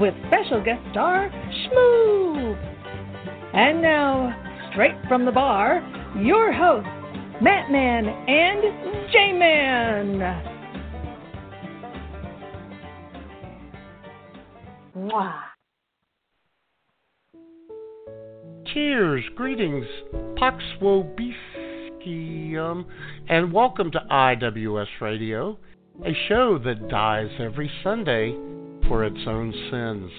with special guest star Shmoo. And now, straight from the bar, your hosts, Matt Man and J Man. Cheers, greetings, Pax and welcome to IWS Radio, a show that dies every Sunday for its own sins.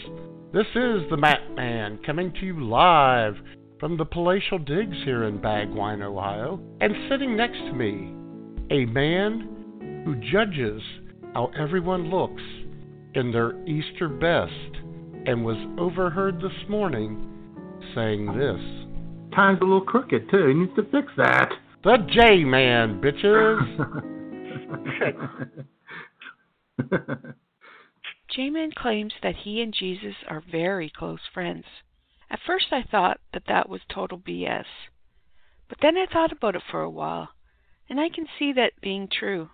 This is the Matt Man coming to you live from the Palatial Digs here in Bagwine, Ohio, and sitting next to me, a man who judges how everyone looks in their Easter best and was overheard this morning saying this. Time's a little crooked too. He needs to fix that. The J Man, bitches! J-Man claims that he and Jesus are very close friends. At first I thought that that was total BS. But then I thought about it for a while, and I can see that being true.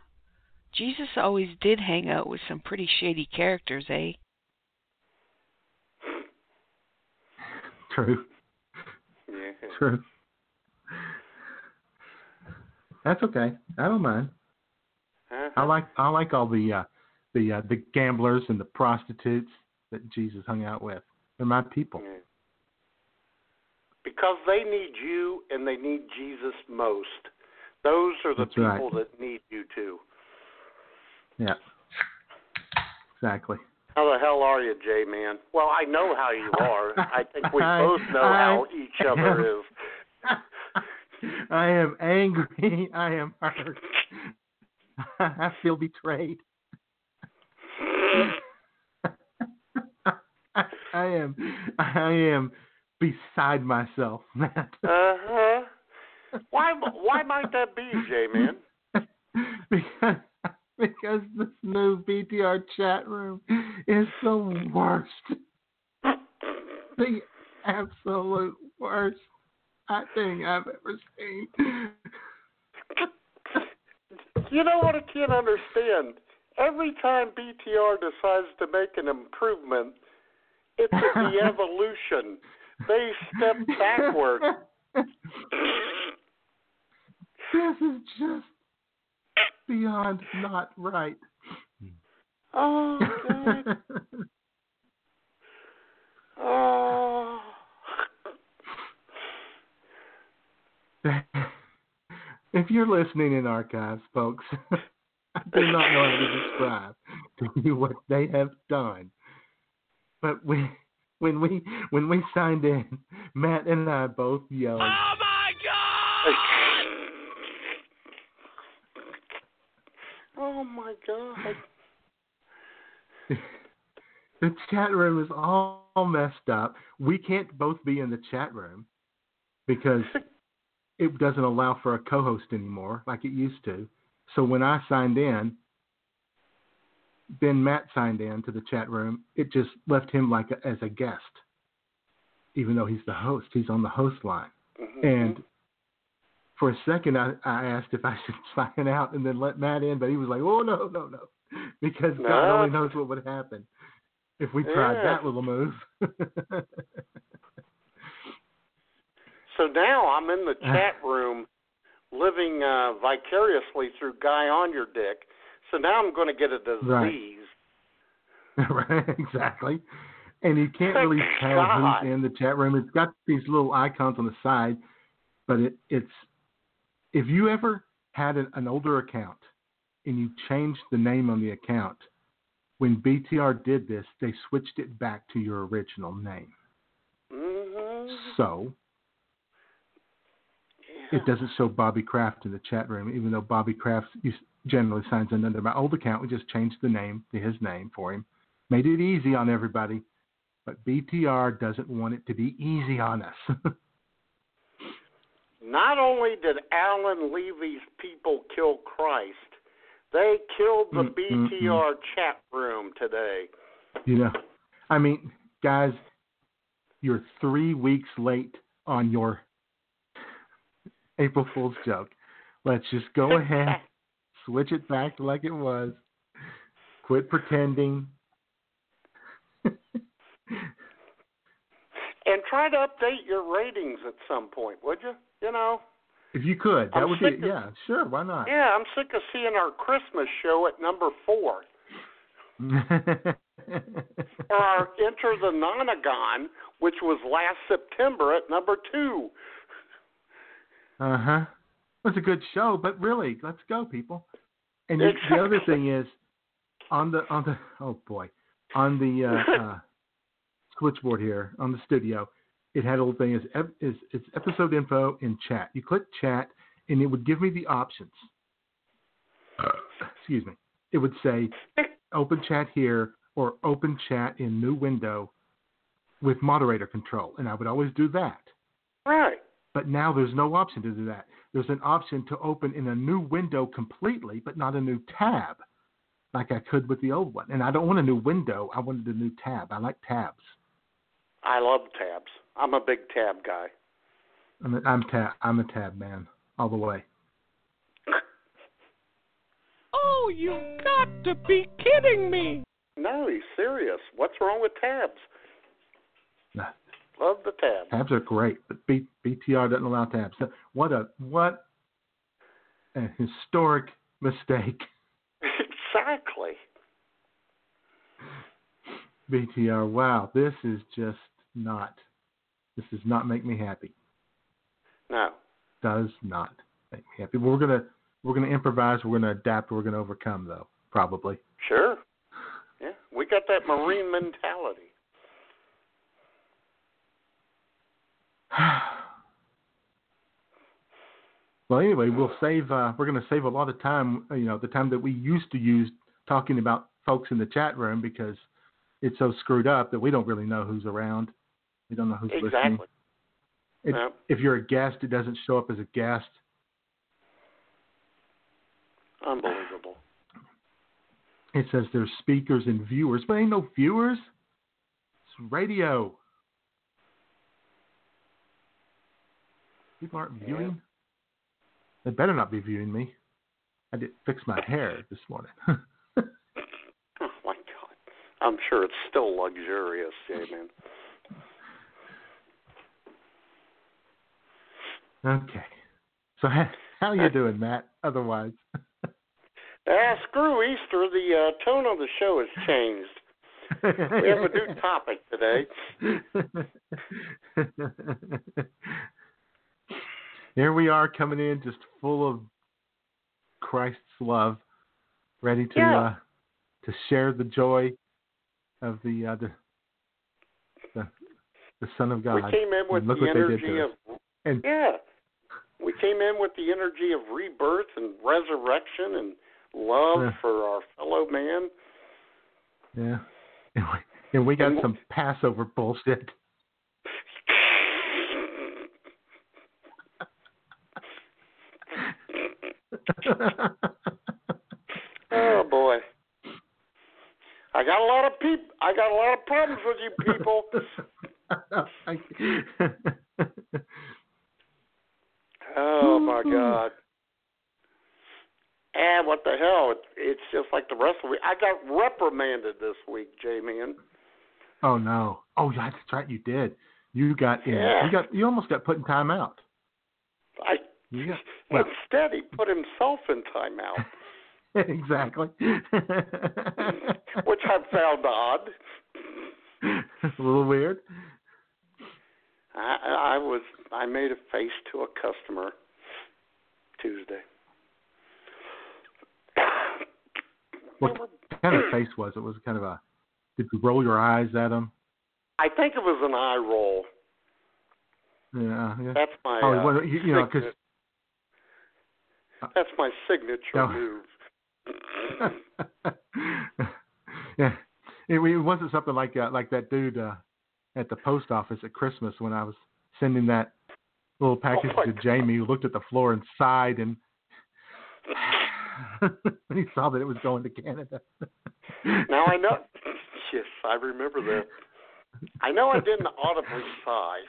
Jesus always did hang out with some pretty shady characters, eh? True. Yeah. True. That's okay. I don't mind. Uh-huh. I like I like all the uh, the uh, the gamblers and the prostitutes that Jesus hung out with. They're my people. Yeah. Because they need you and they need Jesus most. Those are the That's right. people that need you too. Yeah. Exactly. How the hell are you, Jay man? Well, I know how you are. I think we I- both know I how each other is. I am angry. I am hurt. I feel betrayed. I am I am beside myself, Matt. Uh-huh. Why why might that be, Jay man? because because this new BTR chat room is the worst. The absolute worst I think I've ever seen. You know what I can't understand? Every time BTR decides to make an improvement, it's a de-evolution. They step backward. this is just beyond not right. Oh, God. Oh. if you're listening in archives, folks, I do not know how to describe to you what they have done. But we, when we when we signed in, Matt and I both yelled. Oh my god! oh my god. the chat room is all messed up. We can't both be in the chat room because it doesn't allow for a co-host anymore like it used to. So when I signed in, then Matt signed in to the chat room. It just left him like a, as a guest, even though he's the host. He's on the host line. Mhm. And for a second, I, I asked if I should sign out and then let Matt in, but he was like, "Oh no, no, no," because God only knows what would happen if we tried Yeah. that little move. So now I'm in the chat room living uh, vicariously through Guy on your dick. So now I'm going to get a disease. Right. right, exactly. And you can't Thank really tell who's in the chat room. It's got these little icons on the side, but it, it's if you ever had an, an older account and you changed the name on the account, when BTR did this, they switched it back to your original name. Mm-hmm. So it doesn't show Bobby Kraft in the chat room, even though Bobby Kraft generally signs in under my old account. We just changed the name to his name for him. Made it easy on everybody. but BTR doesn't want it to be easy on us. Not only did Alan Levy's people kill Christ, they killed the Mm, mm, BTR chat room today. you know, I mean, guys, you're three weeks late on your April Fool's joke. Let's just go ahead, switch it back to like it was. Quit pretending. And try to update your ratings at some point, would you? You know? If you could, that I'm would be of- yeah, sure, why not? Yeah, I'm sick of seeing our Christmas show at number four. Or our Enter the Nonagon, which was last September at number two. Uh huh. It was a good show, but really, let's go, people. And you, the other thing is, on the on the oh boy, on the uh, uh, switchboard here on the studio, it had a little thing is is it's episode info in chat. You click chat, and it would give me the options. Excuse me. It would say open chat here or open chat in new window with moderator control, and I would always do that. Right. But now there's no option to do that. There's an option to open in a new window completely, but not a new tab, like I could with the old one. And I don't want a new window. I wanted a new tab. I like tabs. I love tabs. I'm a big tab guy. I'm a, I'm tab. I'm a tab man all the way. Oh, you've got to be kidding me! No, he's serious. What's wrong with tabs? Nah, Love the tabs. Tabs are great, but B, BTR doesn't allow tabs. What a what a historic mistake. exactly. BTR. Wow, this is just not. This does not make me happy. No. does not make me happy. We're gonna we're gonna improvise. We're gonna adapt. We're gonna overcome, though. Probably. Sure. Yeah, we got that marine mentality. Well, anyway, we'll save. Uh, we're gonna save a lot of time. You know, the time that we used to use talking about folks in the chat room because it's so screwed up that we don't really know who's around. We don't know who's listening. It, Yeah. If you're a guest, it doesn't show up as a guest. Unbelievable. It says there's speakers and viewers, but ain't no viewers. It's radio. People aren't viewing. They better not be viewing me. I did fix my hair this morning. Oh my God. I'm sure it's still luxurious, man. okay. So how, how you doing, Matt? Otherwise, Ah, screw Easter. The uh, tone of the show has changed. We have a new topic today. Here we are coming in just full of Christ's love, ready to Yeah. uh, to share the joy of the uh, the, the the Son of God. We came in with the what they did energy of. And yeah. We came in with the energy of rebirth and resurrection and love Yeah. for our fellow man. yeah, and we, and we got And- some Passover bullshit. Oh boy. I got a lot of peop I got a lot of problems with you people. Oh my god. And what the hell? It, it's just like the rest of the week. I got reprimanded this week, J man. oh no! Oh, yeah, that's right. You did. You got in. Yeah. You got. You almost got put in timeout. I Got. Well, instead he put himself in timeout, exactly. which I found odd. a little weird. I, I was I made a face to a customer Tuesday. What kind of face was it? Was it kind of a? Did you roll your eyes at him? I think it was an eye roll. Yeah. yeah. That's my Oh, uh, you, you know, because that's my signature No. move. yeah, it, it wasn't something like uh, like that dude uh, at the post office at Christmas when I was sending that little package Oh, to. Jamie, who looked at the floor and sighed and when he saw that it was going to Canada. Now I know. yes, I remember that. I know I didn't audibly sigh,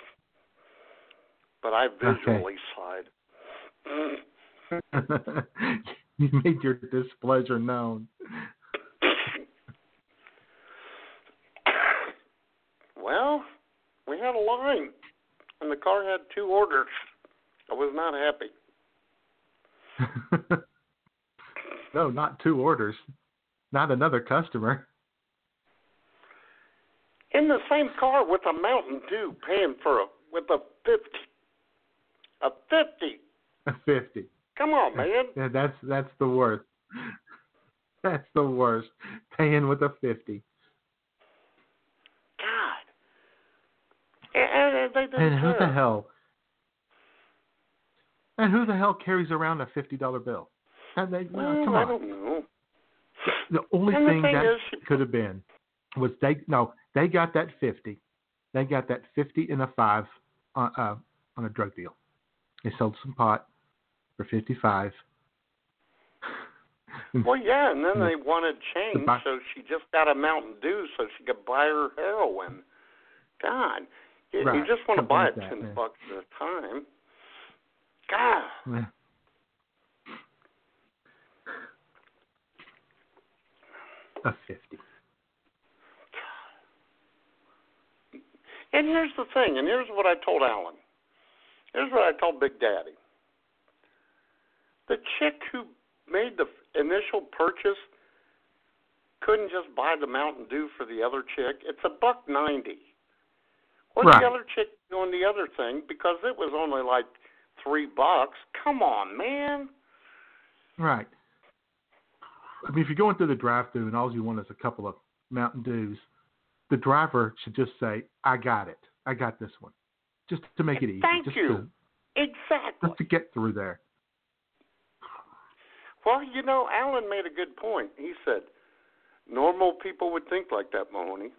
but I visually sighed. you made your displeasure known. well, we had a line, and the car had two orders. I was not happy. no, not two orders. Not another customer. In the same car with a Mountain Dew, paying for a with a fifty, a fifty. A fifty. Come on, man. Yeah, that's that's the worst. That's the worst. Paying with a fifty. God. And, and didn't And who the hell? And who the hell carries around a fifty dollar bill? And they, no, Well, come I on. don't know. The only the thing thing that is, could have been was they no they got that fifty, they got that fifty and a five on uh, on a drug deal. They sold some pot for fifty five. Well, yeah, and then they wanted change, so she just got a Mountain Dew so she could buy her heroin. God, you, you just want to buy it that, ten yeah. bucks at a time. God, a fifty. and here's the thing, and here's what I told Alan. Here's what I told Big Daddy. The chick who made the initial purchase couldn't just buy the Mountain Dew for the other chick. It's a buck ninety. What's Right. the other chick doing the other thing because it was only like three bucks. Come on, man. Right. I mean, if you're going through the drive-through and all you want is a couple of Mountain Dews, the driver should just say, "I got it. I got this one," just to make it easy. Thank just you. To, Exactly. just to get through there. Well, you know, Alan made a good point. He said, normal people would think like that, Mahoney.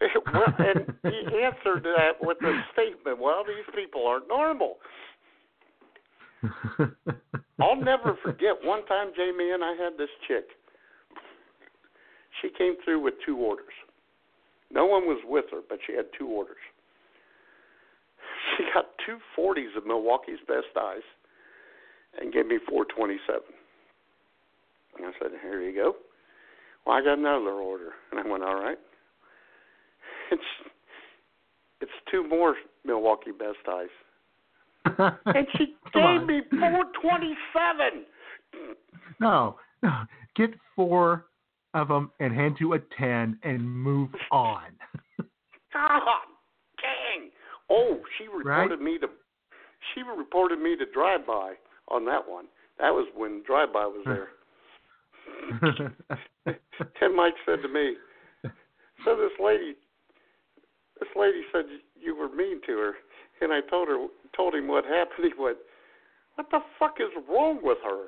well, and he answered that with a statement, well, these people aren't normal. I'll never forget one time, Jamie and I had this chick. She came through with two orders. No one was with her, but she had two orders. She got two forties of Milwaukee's Best Ice and gave me four twenty seven. And I said, Here you go. Well, I got another order. And I went, All right. It's it's two more Milwaukee Best Ice. And she gave on. me four twenty seven. No, no. Get four of them and hand you a ten and move on. God dang. Oh, she reported Right? me to she reported me to drive by on that one. That was when drive by was hmm. there. Tim Mike said to me, "So this lady, this lady said you were mean to her," and I told her, told him what happened. He went, "What the fuck is wrong with her?"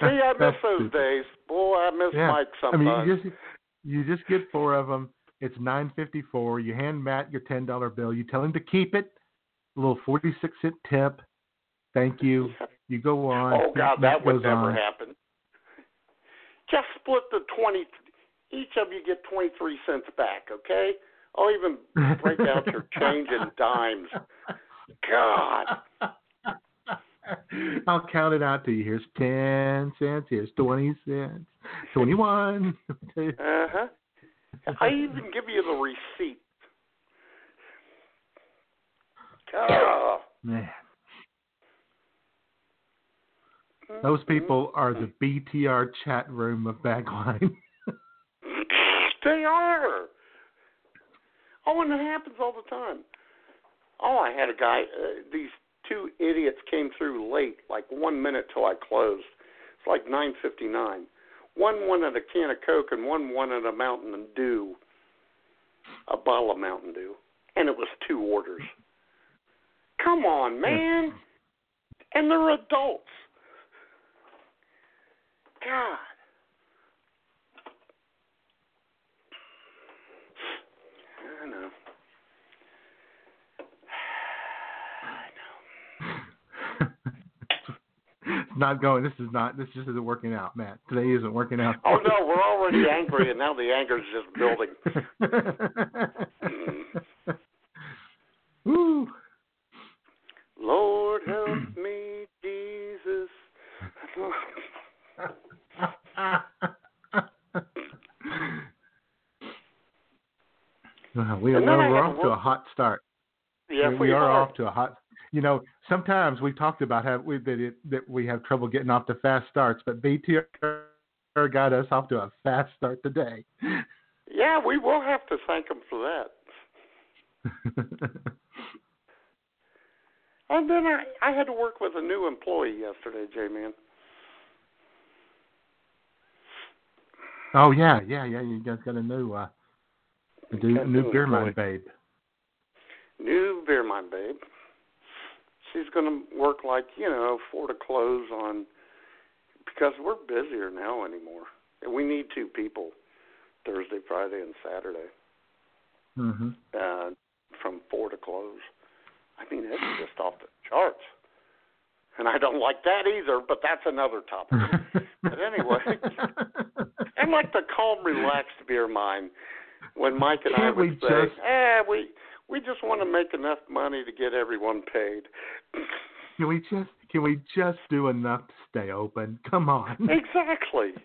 See, I miss those days. Boy, I miss Yeah. Mike I mean, you just you just get four of them. It's nine fifty four. You hand Matt your ten dollar bill. You tell him to keep it. A little forty six cent tip. Thank you. You go on. Oh God, Matt that would never on. happen. Just split the twenty. Each of you get twenty three cents back, okay? I'll even break out your change in dimes. God. I'll count it out to you. Here's ten cents. Here's twenty cents. Twenty one. Uh huh. I even give you the receipt. Man, those people are the BTR chat room of Bagline. They are. Oh, and it happens all the time. Oh, I had a guy. Uh, these two idiots came through late, like one minute till I closed. It's like nine fifty nine. One wanted a can of Coke and one wanted a Mountain Dew, a bottle of Mountain Dew, and it was two orders. Come on, man. And they're adults. God. I know. not going. This is not. This just isn't working out, Matt. Today isn't working out. Oh no, we're already angry, and now the anger is just building. Mm. Woo. Lord help me, Jesus. We are And then I we're off to a hot start. Yeah, we, we are off to a hot. You know, sometimes we've talked about how we, that it, that we have trouble getting off to fast starts, but BTR got us off to a fast start today. Yeah, we will have to thank him for that. And then I I had to work with a new employee yesterday, J man. oh yeah, yeah, yeah. You guys got a new uh, a new, new beer mine babe. New beer mine babe. She's gonna work like, you know, four to close on because we're busier now anymore. And we need two people Thursday, Friday and Saturday. hmm Uh from four to close. I mean it's just off the charts. And I don't like that either, but that's another topic. But anyway, I like the calm, relaxed beer mine when Mike and I Can't we would say, just- "Eh, we we just want to make enough money to get everyone paid." can we just can we just do enough to stay open? Come on. exactly.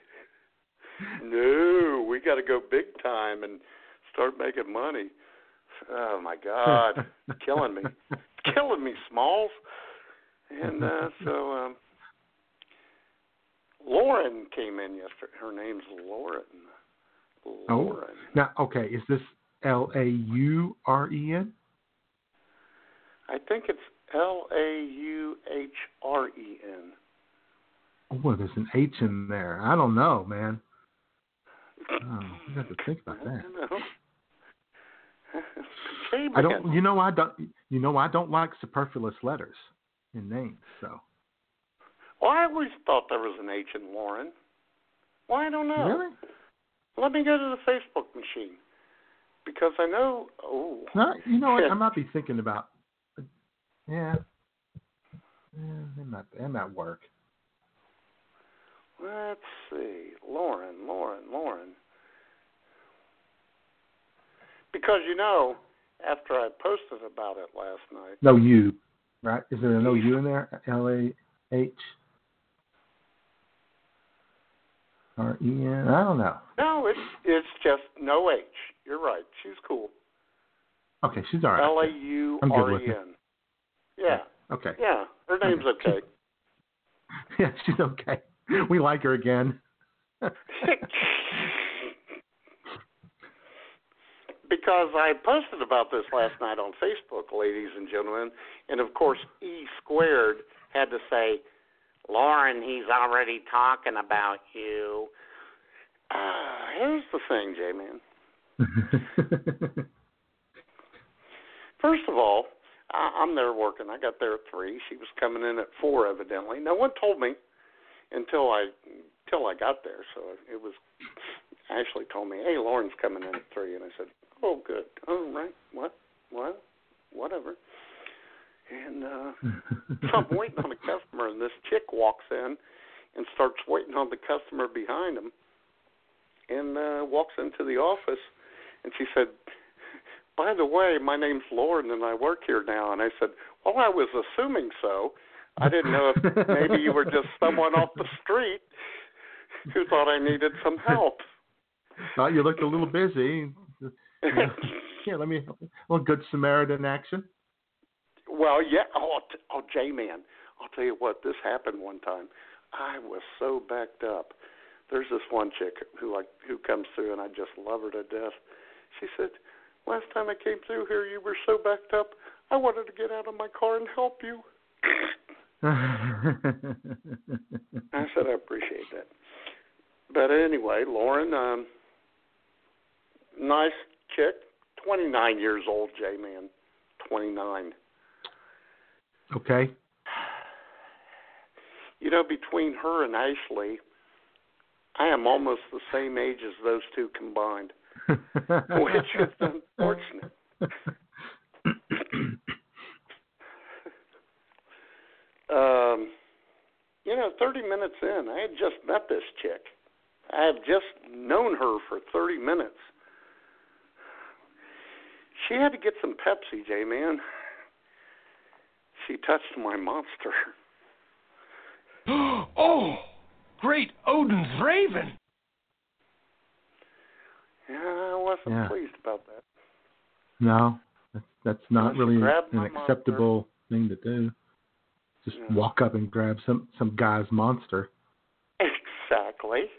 No, we got to go big time and start making money. Oh my God, killing me, killing me, Smalls. And uh, so um, Lauren came in yesterday. Her name's Lauren. Oh. Lauren. Now, okay, is this L A U R E N? I think it's L A U H R E N. Oh, there's an H in there. I don't know, man. Oh, you have to think about that. I don't. You know, I don't. You know, I don't like superfluous letters in names. So Well, I always thought there was an H in Lauren. Well, I don't know. really, Let me go to the Facebook machine because I know. Oh, no, you know what? I might be thinking about. Yeah, yeah, it might. It might work. let's see, Lauren, Lauren, Lauren. Because you know, after I posted about it last night, No U, right? Is there a no U in there? L A H R E N. I don't know. no, it's it's just no H. You're right. She's cool. Okay, she's all right. L A U with E Yeah, Okay. yeah. Her name's Okay. okay. Yeah, she's okay. We like her again. because I posted about this last night on Facebook, ladies and gentlemen, and of course E squared had to say, Lauren, he's already talking about you. Uh, here's the thing, J Man. First of all, I, I'm there working. I got there at three. She was coming in at four, evidently. No one told me until I until I got there. So it was Ashley told me, "Hey, Lauren's coming in at three. and I said, "Oh, good. Oh, right. What? What? Whatever." And uh so I'm waiting on a customer, and this chick walks in and starts waiting on the customer behind him, and uh walks into the office, and she said, "By the way, my name's Lauren, and I work here now." And I said, "Well, I was assuming so. I didn't know if maybe you were just someone off the street who thought I needed some help." Thought you looked a little busy. Yeah, let me little good Samaritan action. Well, yeah. Oh, t- oh, J man, I'll tell you what. This happened one time. I was so backed up. There's this one chick who like who comes through, and I just love her to death. She said, "Last time I came through here, you were so backed up. I wanted to get out of my car and help you." I said, "I appreciate that." But anyway, Lauren, um, nice chick, 29 years old, J man, 29. okay. You know, between her and Ashley, I am almost the same age as those two combined, which is unfortunate. Um, you know, 30 minutes in, I had just met this chick. I have just known her for 30 minutes. She had to get some Pepsi, J man. She touched my monster. oh, great Odin's Raven. Yeah, I wasn't Yeah. pleased about that. No, that's, that's not really an my acceptable thing to do. Just Yeah. walk up and grab some some guy's monster. Exactly.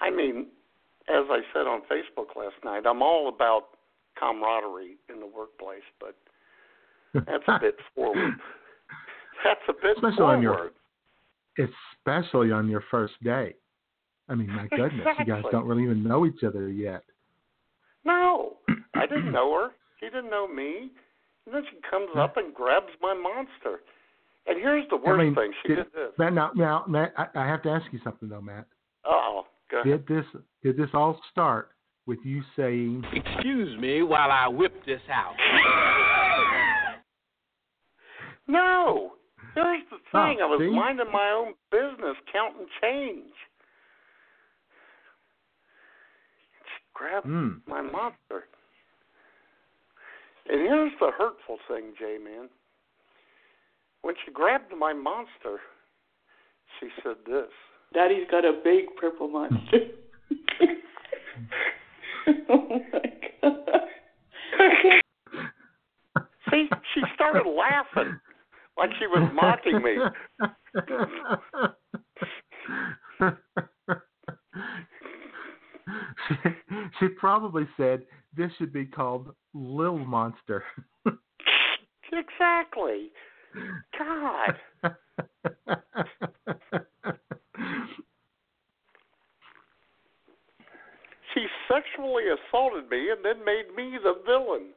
I mean, as I said on Facebook last night, I'm all about camaraderie in the workplace, but that's a bit forward. That's a bit Especially forward. on your- especially on your first day. I mean, my goodness, you guys don't really even know each other yet. No, I didn't know her. She didn't know me. And then she comes up and grabs my monster. And here's the worst I mean, thing. She did, did this. Matt, now, now, Matt, I, I have to ask you something though, Matt. Oh, go ahead. Did this did this all start with you saying, Excuse me while I whip this out. No. Here's the Oh, thing. I was see? minding my own business, counting change. She grabbed "Hmm, my monster. And here's the hurtful thing, J Man. When she grabbed my monster, she said this. Daddy's got a big purple monster. oh my god. See, she started laughing like she was mocking me. she, she probably said this should be called Lil Monster. Exactly. God. She sexually assaulted me and then made me the villain.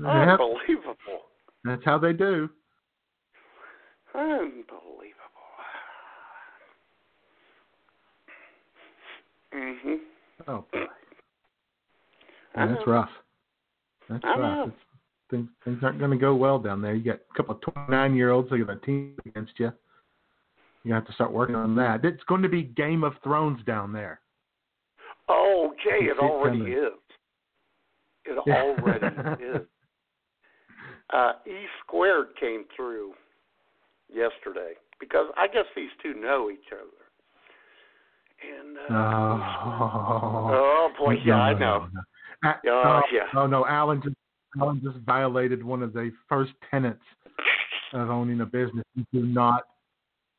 Yep, Unbelievable. that's how they do. Unbelievable. Mhm. Oh boy, I that's rough. That's rough. It's, things things aren't going to go well down there. You got a couple of twenty nine year olds that got a team against you. You have to start working on that. It's going to be Game of Thrones down there. Oh, Jay, it already coming. is. It already is. Uh, E squared came through yesterday because I guess these two know each other. And uh, Oh, oh boy, yeah, I know. no, no. A- Oh, oh, yeah. oh no, Alan just Alan just violated one of the first tenets of owning a business. You do not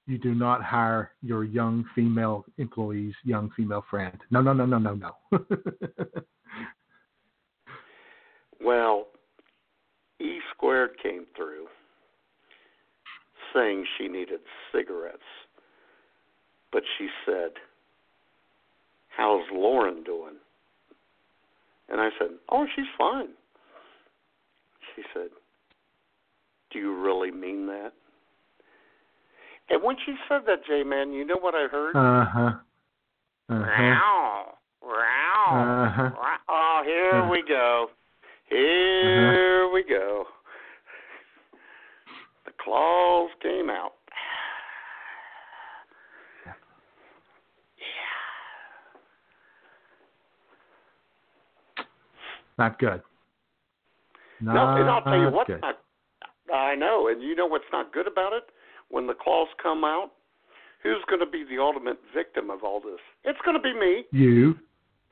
you do not hire your young female employees, young female friend. No, no, no, no, no, no. Well, E squared came through saying she needed cigarettes, but she said, "How's Lauren doing?" And I said, "Oh, she's fine." She said, "Do you really mean that?" And when she said that, J man, you know what I heard? uh huh. Uh huh. Row, row, Uh huh. row. Oh, here Uh-huh. we go. Here we go. The claws came out. Yeah. Not good. Not No, and I'll tell you what's good. not. I know, and you know what's not good about it? When the claws come out, who's going to be the ultimate victim of all this? It's going to be me. You,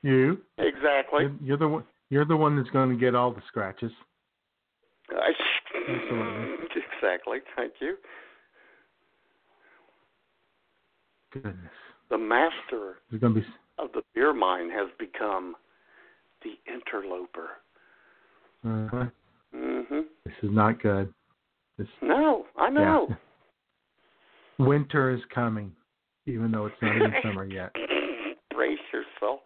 you, Exactly. you're, you're the one. You're the one that's going to get all the scratches. I, exactly. Thank you. Goodness, The master there's going to be. of the beer mine has become the interloper. Uh-huh. Mhm. This is not good. This, No, I know. yeah. Winter is coming, even though it's not even summer yet. Brace yourself.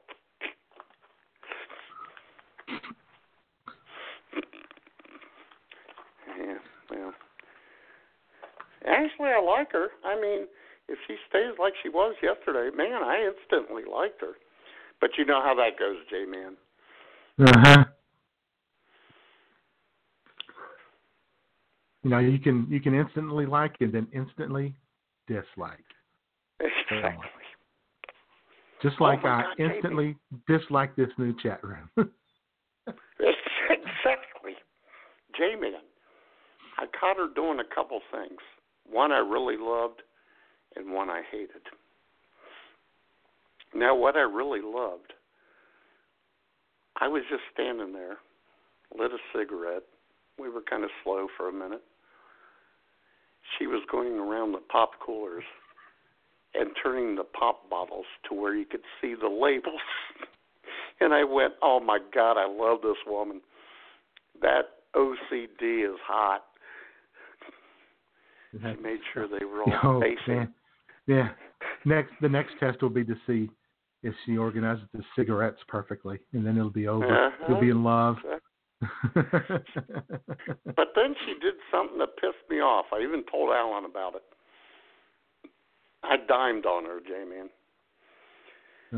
Yeah, well. Actually, I like her. I mean, if she stays like she was yesterday, man, I instantly liked her. But you know how that goes, J Man. Uh huh. You know, you can you can instantly like and then instantly dislike. Um, exactly. Just Oh like my I God, Jamie. instantly dislike this new chat room. exactly. J-Man. I caught her doing a couple things. One I really loved, and one I hated. Now, what I really loved, I was just standing there, lit a cigarette. We were kind of slow for a minute. She was going around the pop coolers and turning the pop bottles to where you could see the labels. And I went, "Oh my God, I love this woman. That OCD is hot." She made sure they were all oh, facing. Yeah. Next, the next test will be to see if she organizes the cigarettes perfectly, and then it'll be over. Uh-huh. You'll be in love. But then she did something that pissed me off. I even told Alan about it. I dimed on her, J-Man.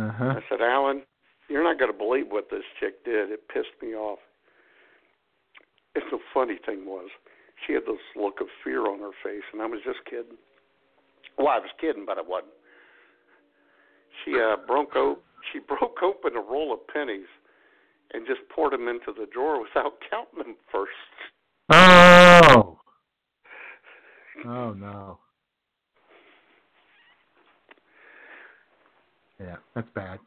uh-huh. I said, Alan, you're not going to believe what this chick did. It pissed me off. And the funny thing was, she had this look of fear on her face, and I was just kidding. Well, I was kidding, but I wasn't. She uh, broke o- she broke open a roll of pennies and just poured them into the drawer without counting them first. Oh. Oh no. Yeah, that's bad.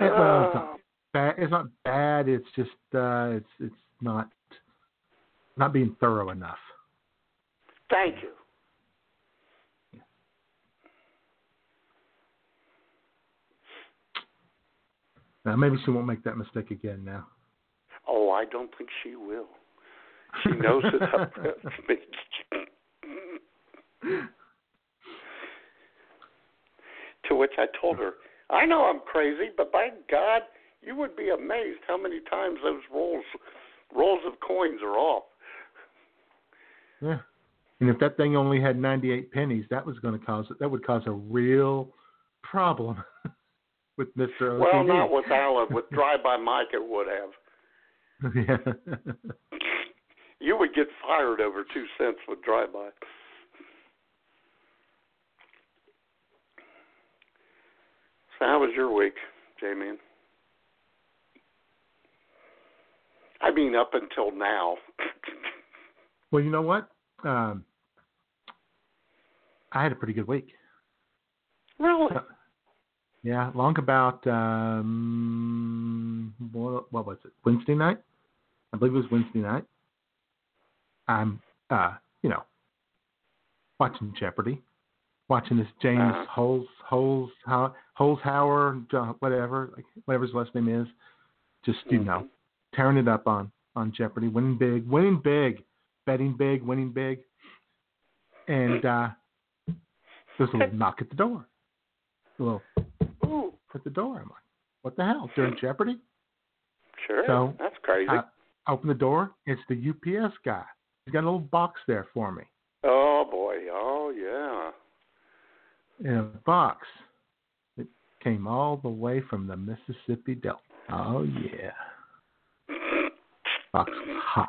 Yeah, well, it's not bad. It's not bad. It's just uh, it's it's not not being thorough enough. Thank you. Now maybe she won't make that mistake again. Now. Oh, I don't think she will. She knows it up to which I told her, I know I'm crazy, but by God, you would be amazed how many times those rolls rolls of coins are off. Yeah. And if that thing only had 98 pennies, that was going to cause that would cause a real problem with Mr. OCD. Well, not with Alan. With Drive by Mike, it would have. yeah. You would get fired over two cents with Drive by. So how was your week, J-Man? I mean, up until now. well, you know what? Um, I had a pretty good week. really? Yeah, long about um, what, what was it? Wednesday night, I believe it was Wednesday night. I'm, uh, you know, watching Jeopardy, watching this James Uh-huh. Holes Holes How Holzhauer, whatever, like whatever his last name is, just you know, Mhm. tearing it up on on Jeopardy, winning big, winning big, betting big, winning big, and uh, there's a little knock at the door, a little At the door. I'm like, what the hell? During Jeopardy? sure. So, That's crazy. I open the door. It's the UPS guy. He's got a little box there for me. oh boy. Oh yeah. In a box that came all the way from the Mississippi Delta. Oh yeah. Box was hot.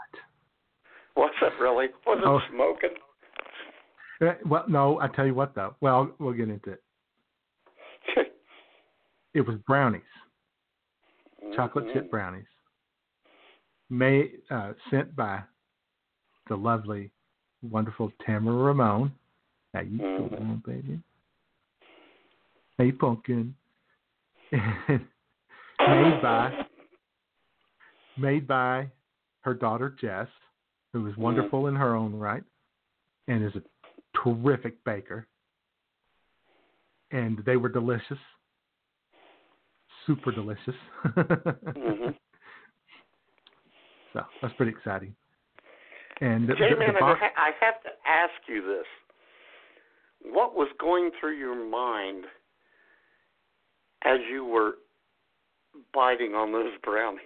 Was it really? Was it Oh. smoking? Uh, Well, no, I tell you what though. Well, we'll get into it. It was brownies, chocolate Mhm. chip brownies, made uh, sent by the lovely, wonderful Tamara Ramon. How you Mhm. doing, baby? Hey, pumpkin. made by made by her daughter Jess, who is wonderful in her own right, and is a terrific baker. And they were delicious, super delicious. Mhm. So that's pretty exciting. And the, the, J-Man, the box, I, have to ask you this. What was going through your mind as you were biting on those brownies?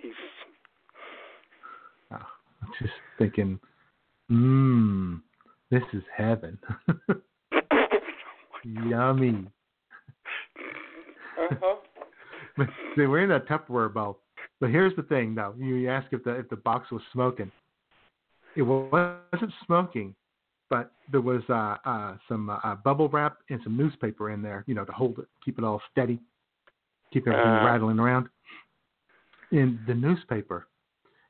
oh, I'm just thinking, mmm, this is heaven. Yummy. uh-huh. But see, we're in a Tupperware bowl. But here's the thing, though. You ask if the if the box was smoking. It wasn't smoking, but there was uh, uh, some uh, bubble wrap and some newspaper in there, you know, to hold it, keep it all steady, keep everything Uh. rattling around. In the newspaper,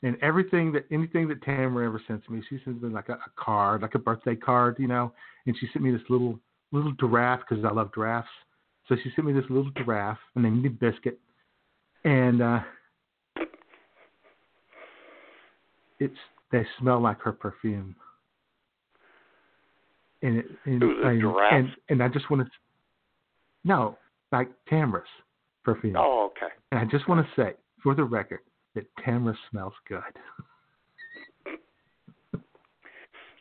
and everything that anything that Tamara ever sends me, she sends me like a, a card, like a birthday card, you know, and she sent me this little little giraffe because I love giraffes. So she sent me this little giraffe and named it Biscuit, and uh, it's they smell like her perfume. And it and, Who's the and, giraffes? and and I just want to no like Tamra's perfume. Oh, okay. And I just want to say for the record that Tamra smells good.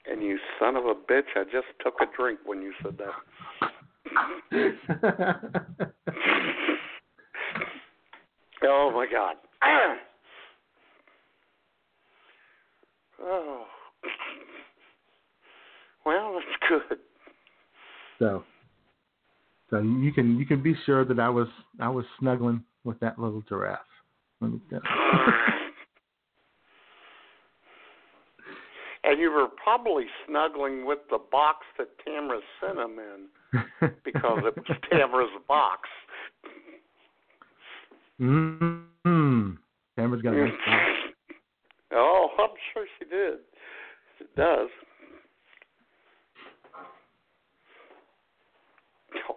And you son of a bitch, I just took a drink when you said that. Oh my God. oh. Well, that's good. so so you can you can be sure that I was I was snuggling with that little giraffe. Let me tell And you were probably snuggling with the box that Tamara sent him in because it was Tamara's box. Mm-hmm. Tamara's got a nice box. Oh, I'm sure she did. It does. Oh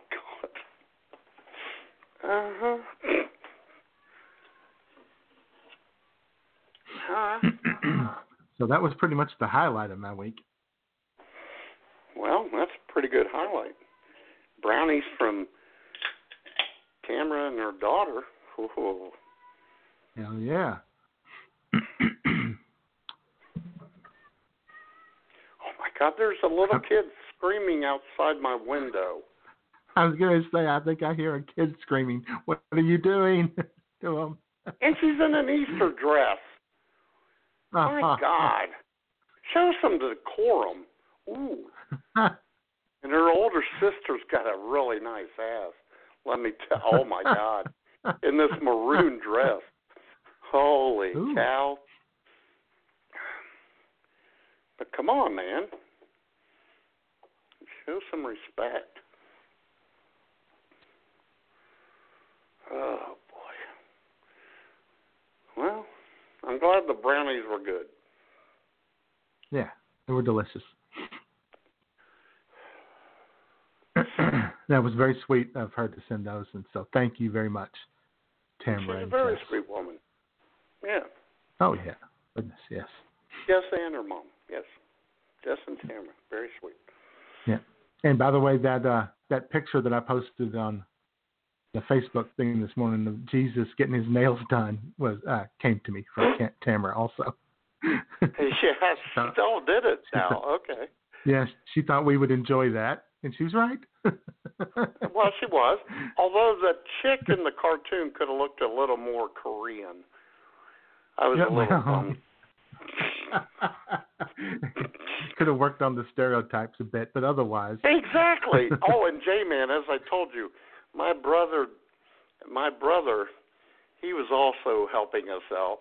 God. Uh huh. Huh. So that was pretty much the highlight of my week. Well, that's a pretty good highlight. Brownies from Tamara and her daughter. Ooh. Hell yeah. Oh my God! There's a little kid screaming outside my window. I was gonna say I think I hear a kid screaming, What are you doing to him? And she's in an Easter dress. Oh my God. Show some decorum. Ooh. And her older sister's got a really nice ass. Let me tell. Oh my God. In this maroon dress. Holy Ooh. cow. But come on, man. Show some respect. Oh boy. Well, I'm glad the brownies were good. Yeah, they were delicious. that was very sweet of her to send those, and so thank you very much, Tamara. She's a very Jess. sweet woman. Yeah. Oh yeah, goodness, yes. Jess and her mom. Yes. Jess and Tamara. Very sweet. Yeah. And by the way, that uh, that picture that I posted on the Facebook thing this morning of Jesus getting his nails done was uh, came to me from Tamara also. yes. Uh, Oh, did it she now? thought- Okay. Yes, she thought we would enjoy that, and she was right. Well, she was. Although the chick in the cartoon could have looked a little more Korean. I was Yeah, a little bummed. Could have worked on the stereotypes a bit, but otherwise. Exactly. Oh, and J Man, as I told you, my brother, my brother, he was also helping us out.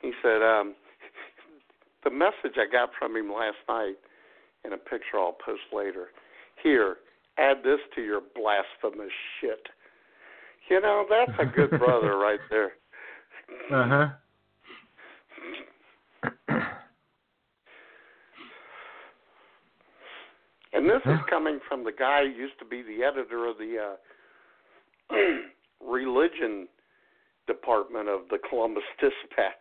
He said, um, the message I got from him last night, in a picture I'll post later. Here, add this to your blasphemous shit. You know, that's a good brother right there. Uh huh. And this is coming from the guy who used to be the editor of the uh, religion department of the Columbus Dispatch,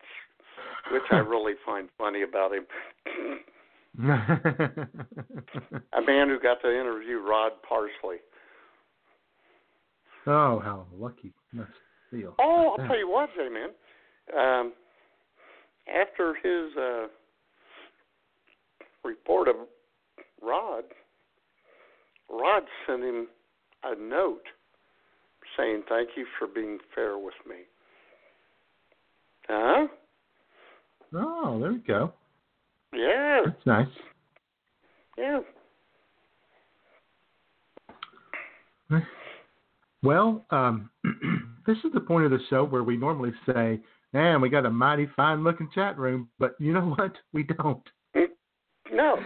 which I really find funny about him. A man who got to interview Rod Parsley. oh, how lucky must feel. Oh, I'll tell you what, J man. Um, after his uh, report of Rod, Rod sent him a note saying, "Thank you for being fair with me." Huh? Oh, there we go. Yeah, That's nice. yeah. Well, um, this is the point of the show where we normally say, "Man, we got a mighty fine-looking chat room," but you know what? We don't. No,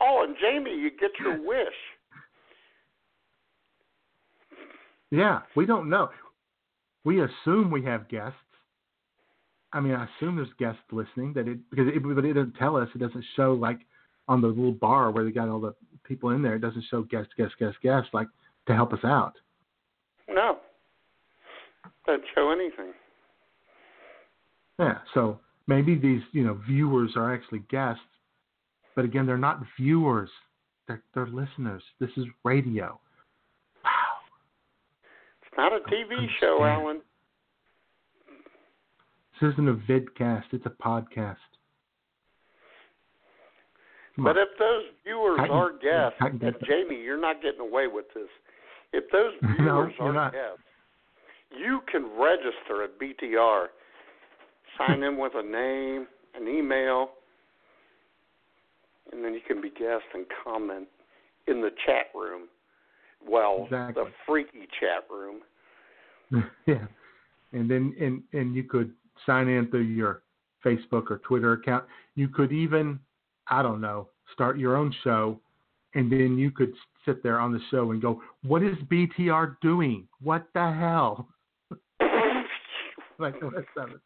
Oh, and Jamie, you get your wish. Yeah, we don't know. We assume we have guests. I mean, I assume there's guests listening that it because it, but it doesn't tell us. It doesn't show like on the little bar where they got all the people in there. It doesn't show guest, guest, guest, guest like to help us out. No. Doesn't show anything. Yeah, so maybe these you know viewers are actually guests, but again, they're not viewers. They're they're listeners. This is radio. Not a TV show, Alan. This isn't a vidcast. It's a podcast. Come But on. if those viewers I are guests, I and. Jamie, you're not getting away with this. If those viewers you're are not. guests, you can register at BTR, sign in with a name, an email, and then you can be guest and comment in the chat room. Well, Exactly. the freaky chat room. yeah, and then and and you could sign in through your Facebook or Twitter account. You could even, I don't know, start your own show, and then you could sit there on the show and go, "What is BTR doing? What the hell?" like the rest of it.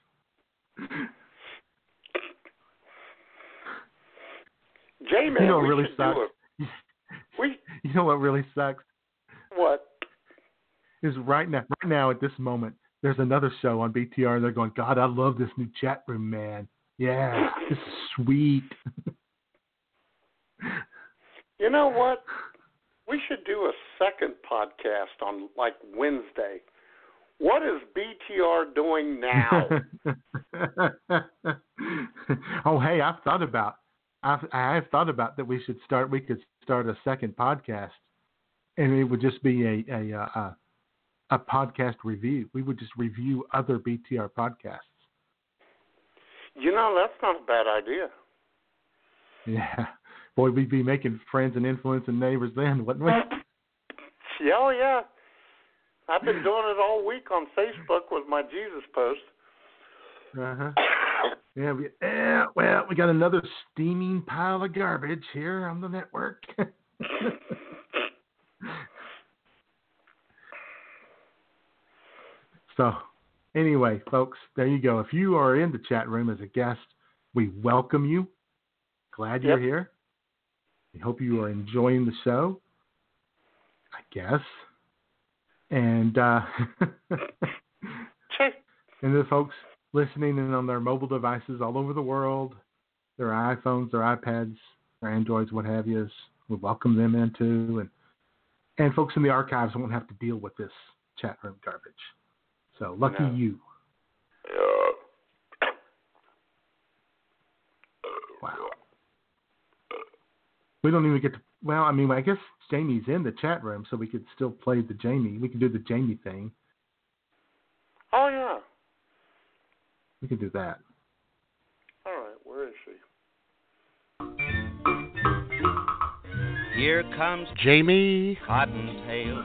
You know what really sucks? it. We You know what really sucks what? is right now. Right now, at this moment, there's another show on BTR. and They're going, "God, I love this new chat room, man. Yeah, this is sweet." You know what? We should do a second podcast on like Wednesday. What is BTR doing now? oh, hey, I've thought about. I've I've thought about that. We should start. We could start a second podcast, and it would just be a a a, a podcast review. We would just review other BTR podcasts. you know, that's not a bad idea. Yeah, boy, we'd be making friends and influencing neighbors then, wouldn't we? Yeah, oh yeah. I've been doing it all week on Facebook with my Jesus post. Uh huh. Yeah, we, yeah. Well, we got another steaming pile of garbage here on the network. so, anyway, folks, there you go. If you are in the chat room as a guest, we welcome you. Glad you're Yep. here. We hope you are enjoying the show. I guess. And uh, and the folks listening in on their mobile devices all over the world, their iPhones, their iPads, their Androids, what have you, we welcome them into, and and folks in the archives won't have to deal with this chat room garbage. So lucky No. you. Wow. We don't even get to. Well, I mean, I guess Jamie's in the chat room, so we could still play the Jamie. We could do the Jamie thing. Oh yeah. We could do that. All right, where is she? Here comes Jamie. Cottontail,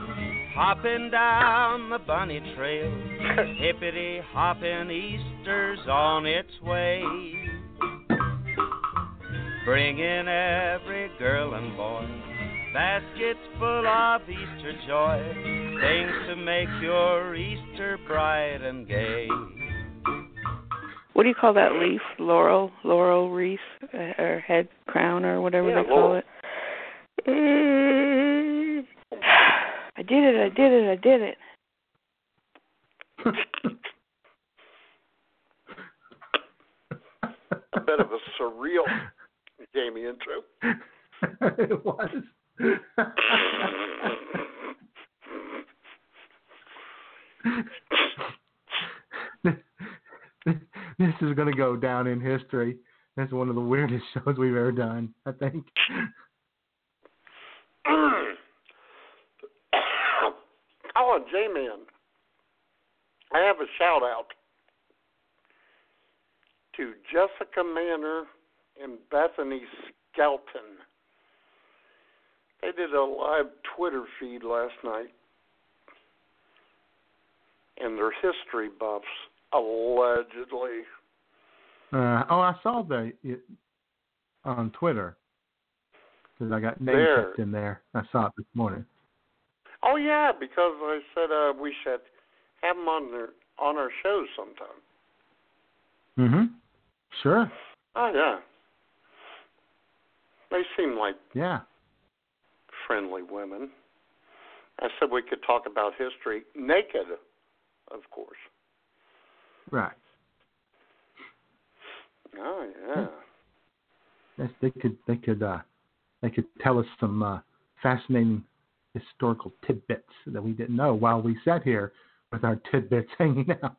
hopping down the bunny trail. Hippity hopping, Easter's on its way. Bringing every girl and boy baskets full of Easter joy. Things to make your Easter bright and gay. What do you call that leaf? Laurel, laurel wreath, uh, or head crown, or whatever Yeah, they call laurel. it. Mm. I did it! I did it! I did it! A bit of a surreal Jamie intro. it was. this is going to go down in history. That's one of the weirdest shows we've ever done, I think. oh, J Man. I have a shout out to Jessica Manor and Bethany Skelton. They did a live Twitter feed last night, and they're history buffs, allegedly. Uh, oh, I saw the it, on Twitter. because I got names There. kept in there. I saw it this morning. Oh yeah, because I said uh, we should have them on their on our shows sometime. Mm-hmm. Sure. Oh yeah. They seem like Yeah. friendly women. I said we could talk about history naked, of course. Right. Oh yeah. Yes, they could. They could. Uh, they could tell us some uh, fascinating historical tidbits that we didn't know while we sat here with our tidbits hanging out.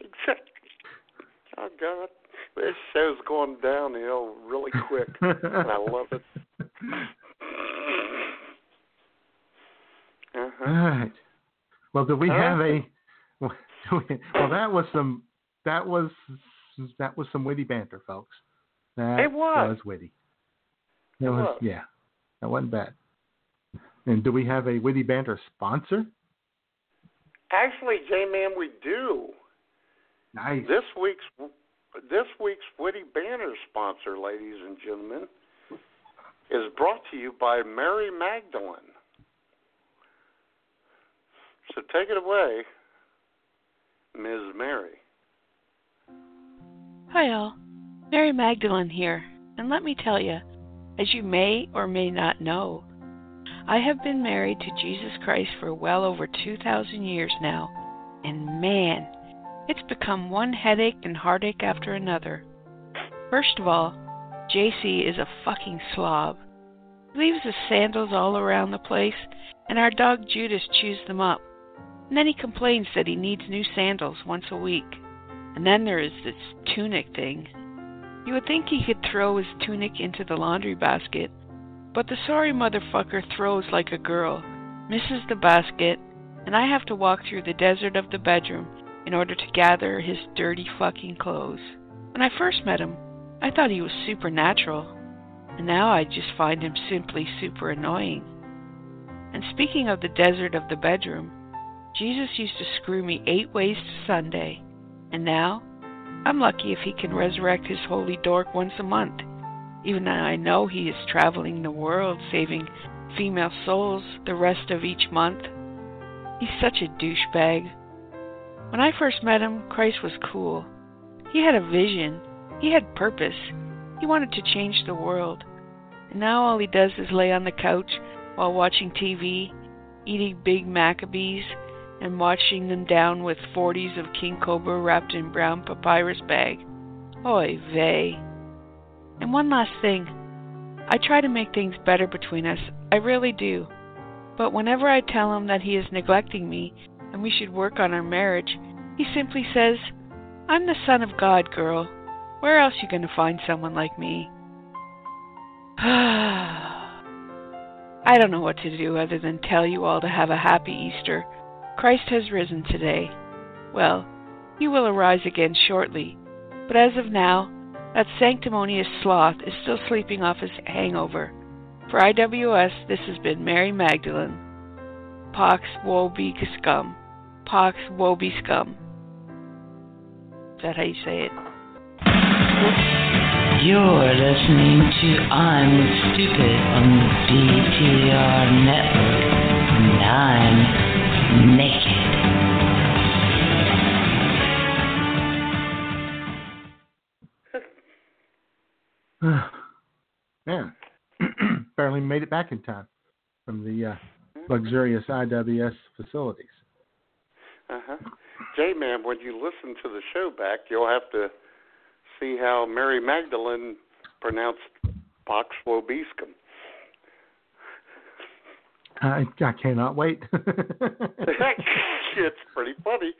Exactly. Oh God, this show's going downhill really quick, and I love it. All Uh-huh. right. Well, do we All have right. a? Well, that was some. That was that was some witty banter, folks. That It was. witty. It It was, was. yeah. That wasn't bad. And do we have a witty banter sponsor? Actually, J-Man, we do. Nice. This week's this week's witty banner sponsor, ladies and gentlemen, is brought to you by Mary Magdalene. So take it away, Ms. Mary. Hi, all. Mary Magdalene here, and let me tell you, as you may or may not know, I have been married to Jesus Christ for well over 2,000 years now, and man, it's become one headache and heartache after another. First of all, JC is a fucking slob. He leaves his sandals all around the place, and our dog Judas chews them up. And then he complains that he needs new sandals once a week. And then there is this tunic thing. You would think he could throw his tunic into the laundry basket, but the sorry motherfucker throws like a girl, misses the basket, and I have to walk through the desert of the bedroom in order to gather his dirty fucking clothes. When I first met him, I thought he was supernatural, and now I just find him simply super annoying. And speaking of the desert of the bedroom, Jesus used to screw me eight ways to Sunday, and now I'm lucky if he can resurrect his holy dork once a month, even though I know he is traveling the world saving female souls the rest of each month. He's such a douchebag. When I first met him, Christ was cool. He had a vision, he had purpose, he wanted to change the world. And now all he does is lay on the couch while watching TV, eating Big Maccabees, and washing them down with 40s of King Cobra wrapped in brown papyrus bag. Oy vey. And one last thing. I try to make things better between us. I really do. But whenever I tell him that he is neglecting me and we should work on our marriage, he simply says, I'm the son of God, girl. Where else you going to find someone like me? I don't know what to do other than tell you all to have a happy Easter. Christ has risen today. Well, he will arise again shortly, but as of now, that sanctimonious sloth is still sleeping off his hangover. For IWS, this has been Mary Magdalene. Pox woe be scum. Pox woe be scum. Is that how you say it? You're listening to I'm Stupid on the BTR network, and I'm naked. Man, barely made it back in time from the uh, luxurious IWS facilities. Uh huh. J Man, when you listen to the show back, you'll have to see how Mary Magdalene pronounced Pax Vobiscum. I, I cannot wait. it's pretty funny.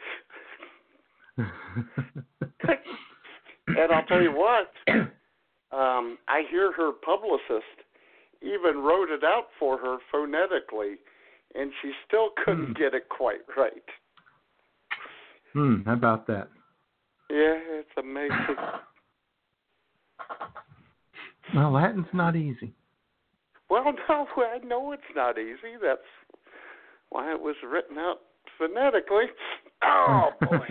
And I'll tell you what, um, I hear her publicist even wrote it out for her phonetically, and she still couldn't get it quite right. hmm, how about that? Yeah, it's amazing. Well, Latin's not easy. Well, no, I know it's not easy. That's why it was written out phonetically. Oh boy.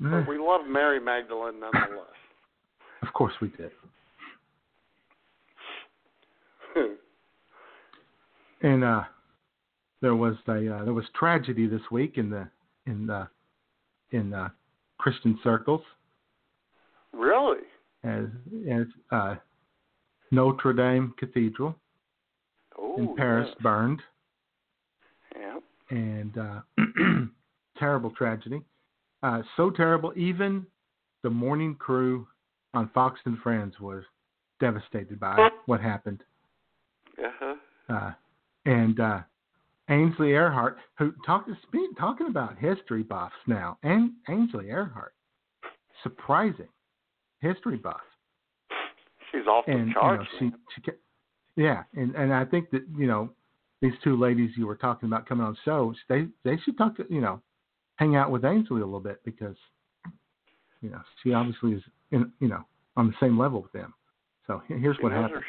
But we love Mary Magdalene nonetheless. Of course we did. and uh, there was a uh, there was tragedy this week in the in the in uh, Christian circles really? as as uh, Notre Dame Cathedral Oh, in Paris yes. burned, Yeah. and uh, terrible tragedy. Uh, so terrible, even the morning crew on Fox and Friends was devastated by what happened. Uh-huh. Uh, and uh, Ainsley Earhardt, who talk, speak, talking about history buffs now, and Ainsley Earhardt, surprising history buff. She's off the and you know, she, she, yeah, and and I think that you know these two ladies you were talking about coming on shows, they they should talk to you know hang out with Ainsley a little bit because you know she obviously is in you know on the same level with them. So here's she what knows happened.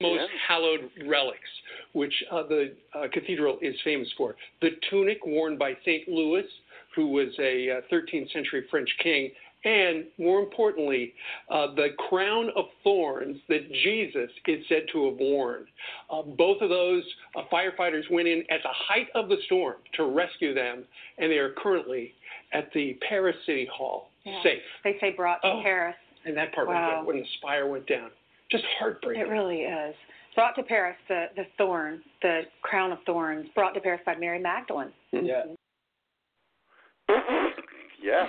most Yeah. hallowed relics, which uh, the uh, cathedral is famous for. The tunic worn by St. Louis, who was a uh, 13th century French king, and more importantly, uh, the crown of thorns that Jesus is said to have worn. Uh, both of those uh, firefighters went in at the height of the storm to rescue them, and they are currently at the Paris City Hall, Yeah. safe. They say brought to Oh. Paris. And that part right Wow. there, when the spire went down. Just heartbreaking. It really is. Brought to Paris, the, the thorn, the crown of thorns, brought to Paris by Mary Magdalene. Yeah. Yeah.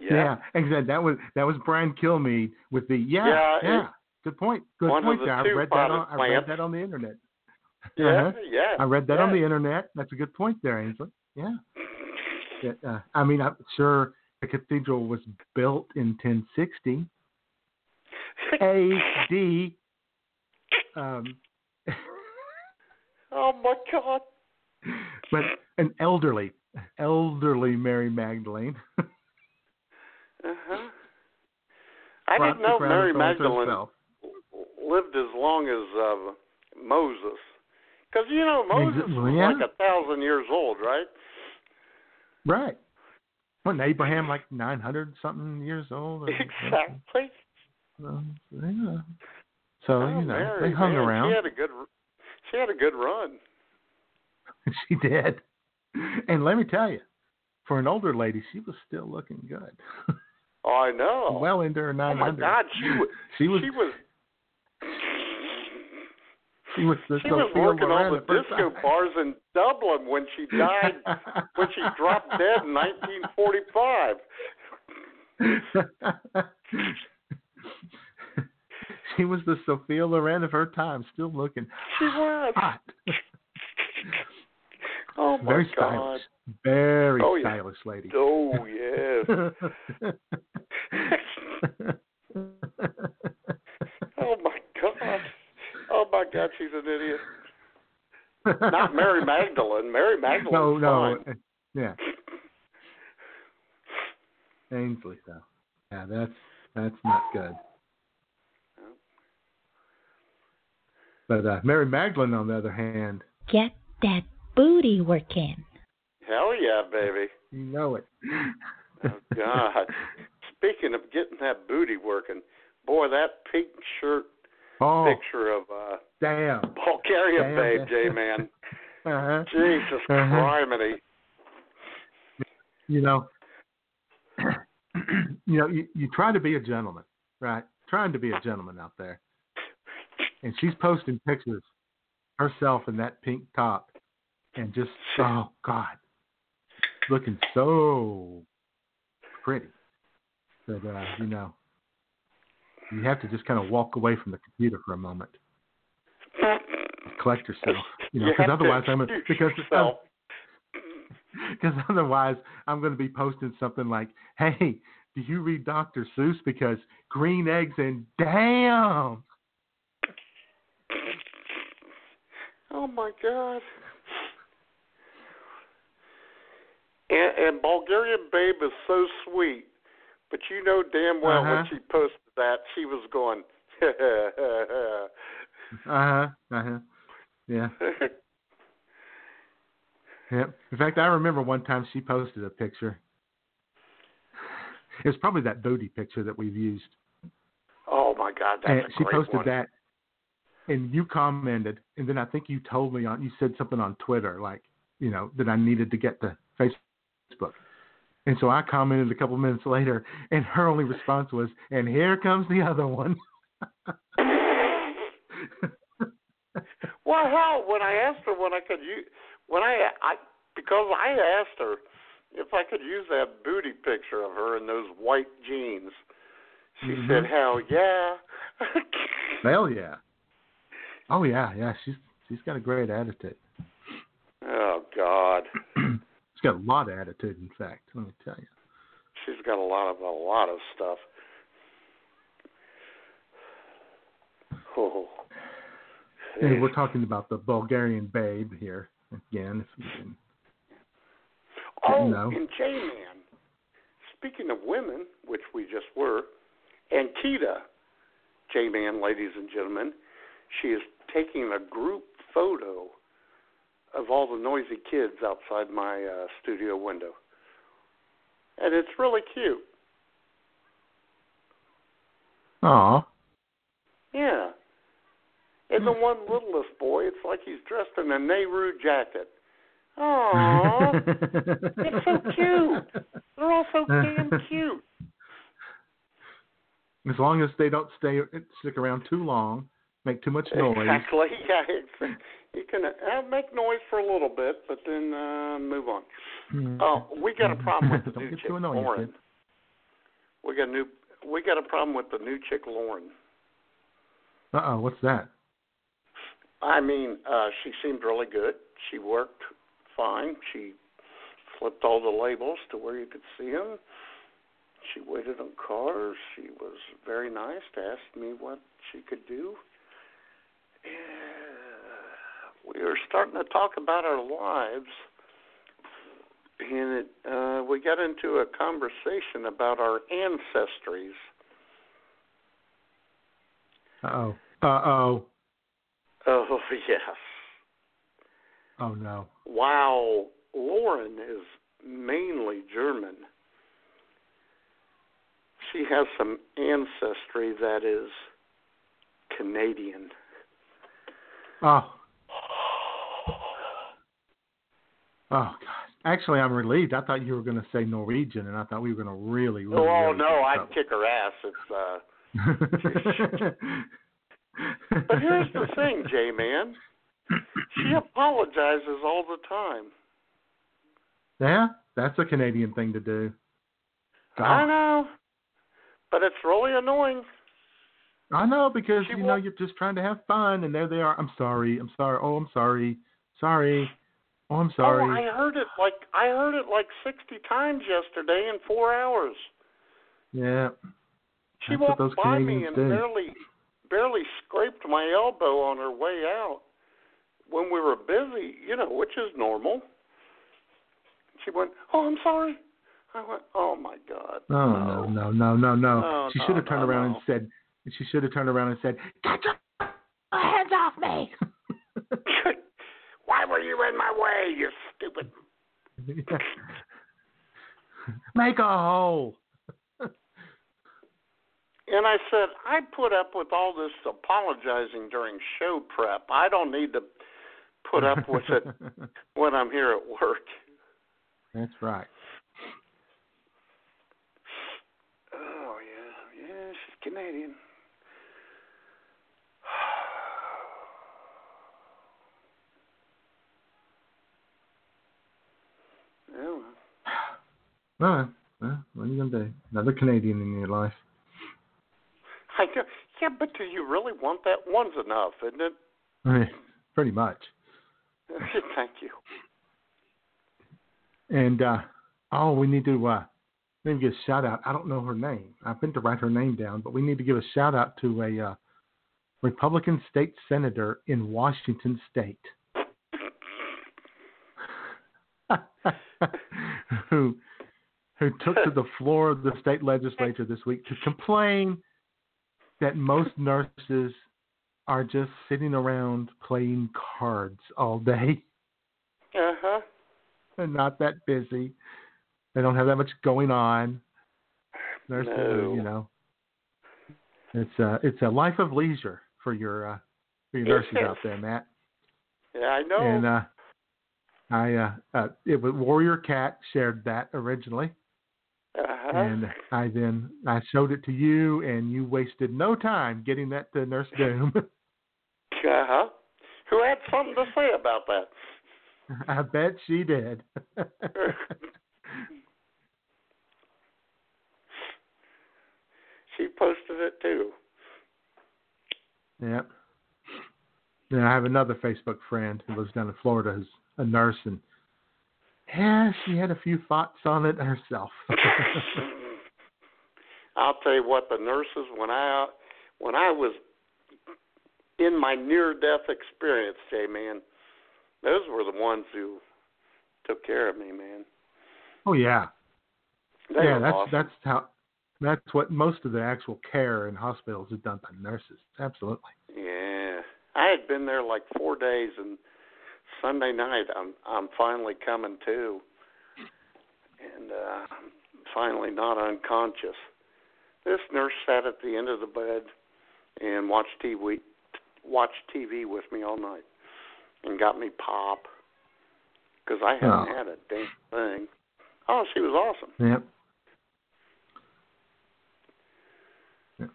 Yeah, exactly. That was that was Brian Kilmeade with the yeah Yeah, yeah. Good point. Good one point. there. I read that on I read that on the internet. Yeah, Uh-huh. yeah. I read that on the internet. That's a good point there, Ainsley. Yeah. Uh, I mean, I'm sure the cathedral was built in 1060 AD. Um, Oh my God. but an elderly, elderly Mary Magdalene. Uh-huh. I brought didn't know Mary Magdalene herself. lived as long as uh, Moses. Because, you know, Moses was yeah. like a thousand years old, right? Right. Wasn't Abraham like 900 something years old? Exactly. Um, yeah. So, Oh, you know, Mary, they hung man, around. She had a good, she had a good run. she did. And let me tell you, for an older lady, she was still looking good. Oh, I know. well into her oh my God, she was, she was she was, she was the she was working all the disco time. bars in Dublin when she died, when she dropped dead in 1945. she was the Sophia Loren of her time, still looking She was. hot. Oh my Very God. stylish. Very Oh, yeah. stylish lady. Oh yes. Oh my God. Oh my God, she's an idiot. Not Mary Magdalene. Mary Magdalene. no, no. fine. Yeah. Ainsley, though. Yeah, that's that's not good. But uh, Mary Magdalene, on the other hand, Get that booty working. Hell yeah, baby. you know it. Oh God. Speaking of getting that booty working, boy, that pink shirt oh, picture of uh damn. Bulgaria Damn, babe. J man. Uh-huh. Jesus Uh-huh. criminy. You know, you know, you, you try to be a gentleman, right? Trying to be a gentleman out there, and she's posting pictures herself in that pink top, and just oh God, looking so pretty that uh, you know you have to just kind of walk away from the computer for a moment, collect yourself, you know, You because otherwise I'm because yourself. because otherwise I'm going to be posting something like, "Hey, do you read Dr. Seuss? Because green eggs and damn." Oh my God. And, and Bulgarian Babe is so sweet, but you know damn well when Uh-huh. she posted that, she was going, Uh huh. Uh huh. Yeah. Yep. In fact, I remember one time she posted a picture, It's probably that booty picture that we've used. Oh my God, that's and a she great posted one. that, and you commented, and then I think you told me on. You said something on Twitter, like you know that I needed to get to Facebook. And so I commented a couple minutes later, and her only response was, "And here comes the other one." Well, hell, when I asked her when I could use, when I, I because I asked her if I could use that booty picture of her in those white jeans, she Mhm. said, "Hell yeah." Hell yeah. Oh yeah, yeah. She's she's got a great attitude. oh God, got a lot of attitude. In fact, let me tell you. she's got a lot of a lot of stuff. Oh. And we're talking about the Bulgarian babe here again. If you can, Oh, No. and J Man. Speaking of women, which we just were, Ankita, J Man, ladies and gentlemen, she is taking a group photo of all the noisy kids outside my uh, studio window. And it's really cute. Aw. Yeah. And the one littlest boy, it's like he's dressed in a Nehru jacket. Aww. it's so cute. They're all so damn cute. As long as they don't stay stick around too long, make too much noise. Exactly. Yeah, you can uh, make noise for a little bit, but then uh, move on. Hmm. Oh, we got a problem with the new chick, annoying, Lauren. kid. We got new. We got a problem with the new chick, Lauren. Uh oh, what's that? I mean, uh, she seemed really good. She worked fine. She flipped all the labels to where you could see them. She waited on cars. She was very nice. Asked me what she could do. We were starting to talk about our lives, and it, uh, we got into a conversation about our ancestries. Uh oh. Uh oh. Oh yes. Oh no. Wow, Lauren is mainly German. She has some ancestry that is Canadian. Oh. Oh God. Actually, I'm relieved. I thought you were going to say Norwegian, and I thought we were going to really, really. oh really no, I'd kick her ass. It's uh but here's the thing, J man. She apologizes all the time. Yeah, that's a Canadian thing to do. I know. But it's really annoying. I know because She you know you're just trying to have fun, and there they are. I'm sorry. I'm sorry. Oh, I'm sorry. Sorry. Oh, I'm oh, sorry. Oh, I heard it like I heard it like sixty times yesterday in four hours. yeah. She That's walked by me and do. barely barely scraped my elbow on her way out when we were busy, you know, which is normal. She went, "Oh, I'm sorry." I went, "Oh my God." Oh no no no no no! Oh, she no, should have turned no, around no. and said. She should have turned around and said, "Get your hands off me!" Why were you in my way, you stupid? Make a hole. And I said, I put up with all this apologizing during show prep. I don't need to put up with it when I'm here at work. That's right. Oh yeah, yeah, she's Canadian. Yeah, well. Well, what are you gonna do? Another Canadian in your life. I know. Yeah, but do you really want that? One's enough, isn't it? I mean, pretty much. Thank you. And uh oh, we need to uh maybe give a shout out. I don't know her name. I've been to write her name down, but we need to give a shout out to a uh, Republican state senator in Washington State who who took to the floor of the state legislature this week to complain that most nurses are just sitting around playing cards all day Uh huh. and not that busy. They don't have that much going on. Nurses, No. you know, it's a it's a life of leisure for your uh, for your nurses out there, Matt. Yeah, I know. And uh, I uh, uh, it was Warrior Cat shared that originally, uh-huh. and I then I showed it to you, and you wasted no time getting that to Nurse Doom. uh-huh. Who had something to say about that? I bet she did. She posted it too. Yep. Then I have another Facebook friend who lives down in Florida who's a nurse, and yeah, she had a few thoughts on it herself. I'll tell you what, the nurses when I when I was in my near death experience, Jay man, those were the ones who took care of me, man. oh yeah, They yeah. That's awesome. that's how that's what most of the actual care in hospitals is done by nurses. Absolutely. Yeah, I had been there like four days, and Sunday night I'm I'm finally coming to, and uh, finally not unconscious. This nurse sat at the end of the bed and watched TV watched TV with me all night, and got me pop because I hadn't Oh. had a damn thing. Oh, she was awesome. Yep. Yeah.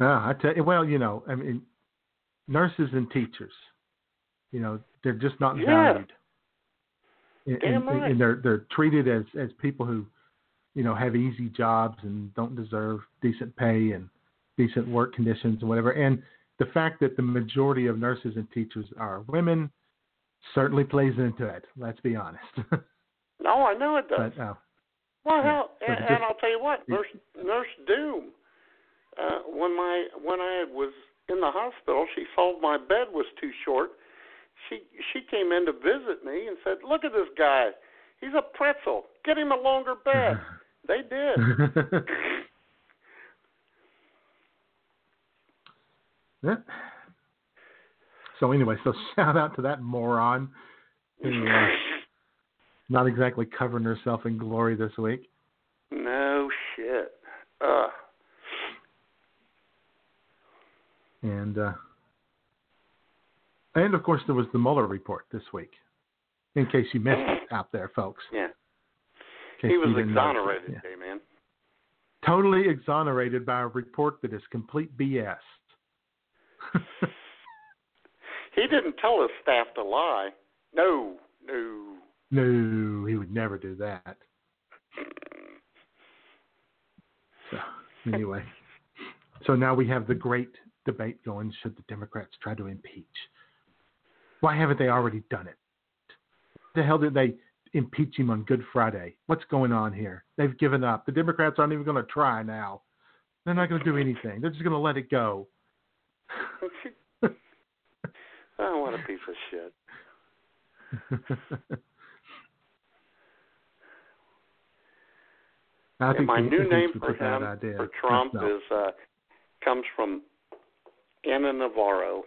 Yeah, I tell you, well, you know, I mean, nurses and teachers, you know, they're just not Yeah. valued. And, Damn and, right. and they're they're treated as as people who, you know, have easy jobs and don't deserve decent pay and decent work conditions and whatever. And the fact that the majority of nurses and teachers are women certainly plays into it. Let's be honest. No, I know it does. but uh, Well, Yeah, hell, and, just- and I'll tell you what, Nurse Nurse Doom. Uh, when my when I was in the hospital, she saw my bed was too short. She she came in to visit me and said, "Look at this guy. He's a pretzel. Get him a longer bed." they did. Yeah. So anyway, so shout out to that moron who uh, not exactly covering herself in glory this week. no shit. Uh, And uh, and of course there was the Mueller report this week. In case you missed it out there, folks. yeah. He was you didn't know. exonerated, Yeah. man. Totally exonerated by a report that is complete BS. He didn't tell his staff to lie. No, no. no, he would never do that. So anyway, so now we have the great debate going: Should the Democrats try to impeach? Why haven't they already done it? The hell did they impeach him on Good Friday? What's going on here? They've given up. The Democrats aren't even going to try now. They're not going to do anything. They're just going to let it go. oh, what a piece of shit. I And my the new name for him, idea for Trump, is uh, comes from Ana Navarro,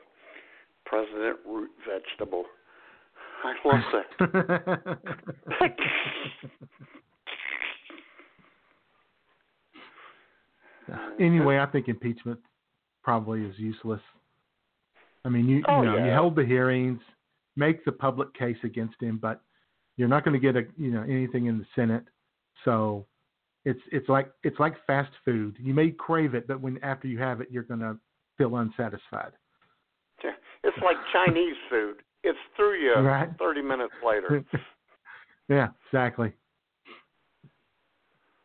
President Root Vegetable. I love that. anyway, I think impeachment probably is useless. I mean, you, Oh, you know, you yeah. held the hearings, make the public case against him, but you're not going to get a you know anything in the Senate. So it's it's like it's like fast food. You may crave it, but when after you have it, you're going to feel unsatisfied. It's like Chinese food. It's through you Right. 30 minutes later. yeah, exactly. As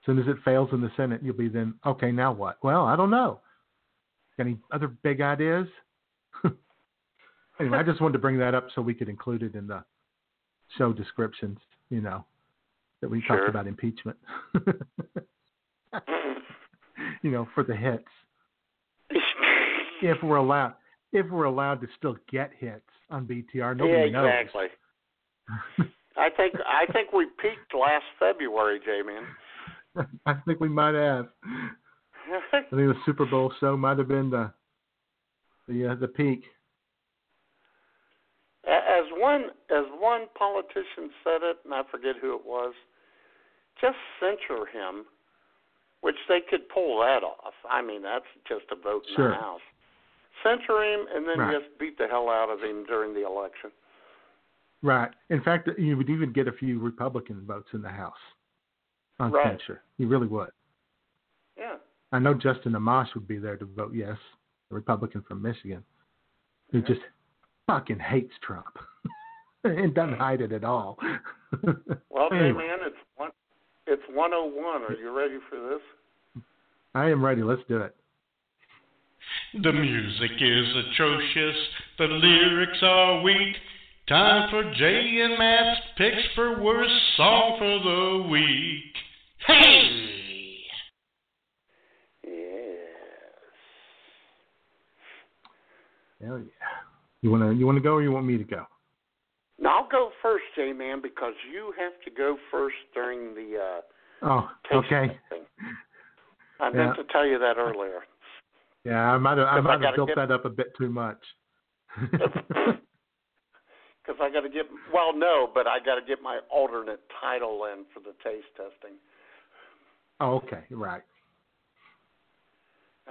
soon as it fails in the Senate, you'll be then okay. Now what? Well, I don't know. Any other big ideas? anyway, I just wanted to bring that up so we could include it in the show descriptions. You know, that we Sure. talked about impeachment. you know, for the hits. if we're allowed, if we're allowed to still get hits on BTR, nobody yeah, exactly. I think I think we peaked last February, J man. I think we might have. I think the Super Bowl show might have been the the uh, the peak. As one as one politician said it, and I forget who it was, just censure him which they could pull that off. I mean, that's just a vote in Sure. the House. Censor him and then Right. just beat the hell out of him during the election. Right. In fact, you would even get a few Republican votes in the House on Right. censure. You really would. Yeah. I know Justin Amash would be there to vote yes, a Republican from Michigan, who just fucking hates Trump and doesn't hide it at all. Well, hey Anyway. man, it's one. It's 101. Are you ready for this? I am ready. Let's do it. The music is atrocious, the lyrics are weak. Time for Jay and Matt's picks for worst song for the week. Hey! Yes. Hell yeah. You wanna you wanna go or you want me to go? Now I'll go first, J man, because you have to go first during the uh, Oh, okay. testing. I Yeah. meant to tell you that earlier. Yeah, I might have I Because I have built get- that up a bit too much. Because I got to get well, no, but I got to get my alternate title in for the taste testing. oh, okay, right.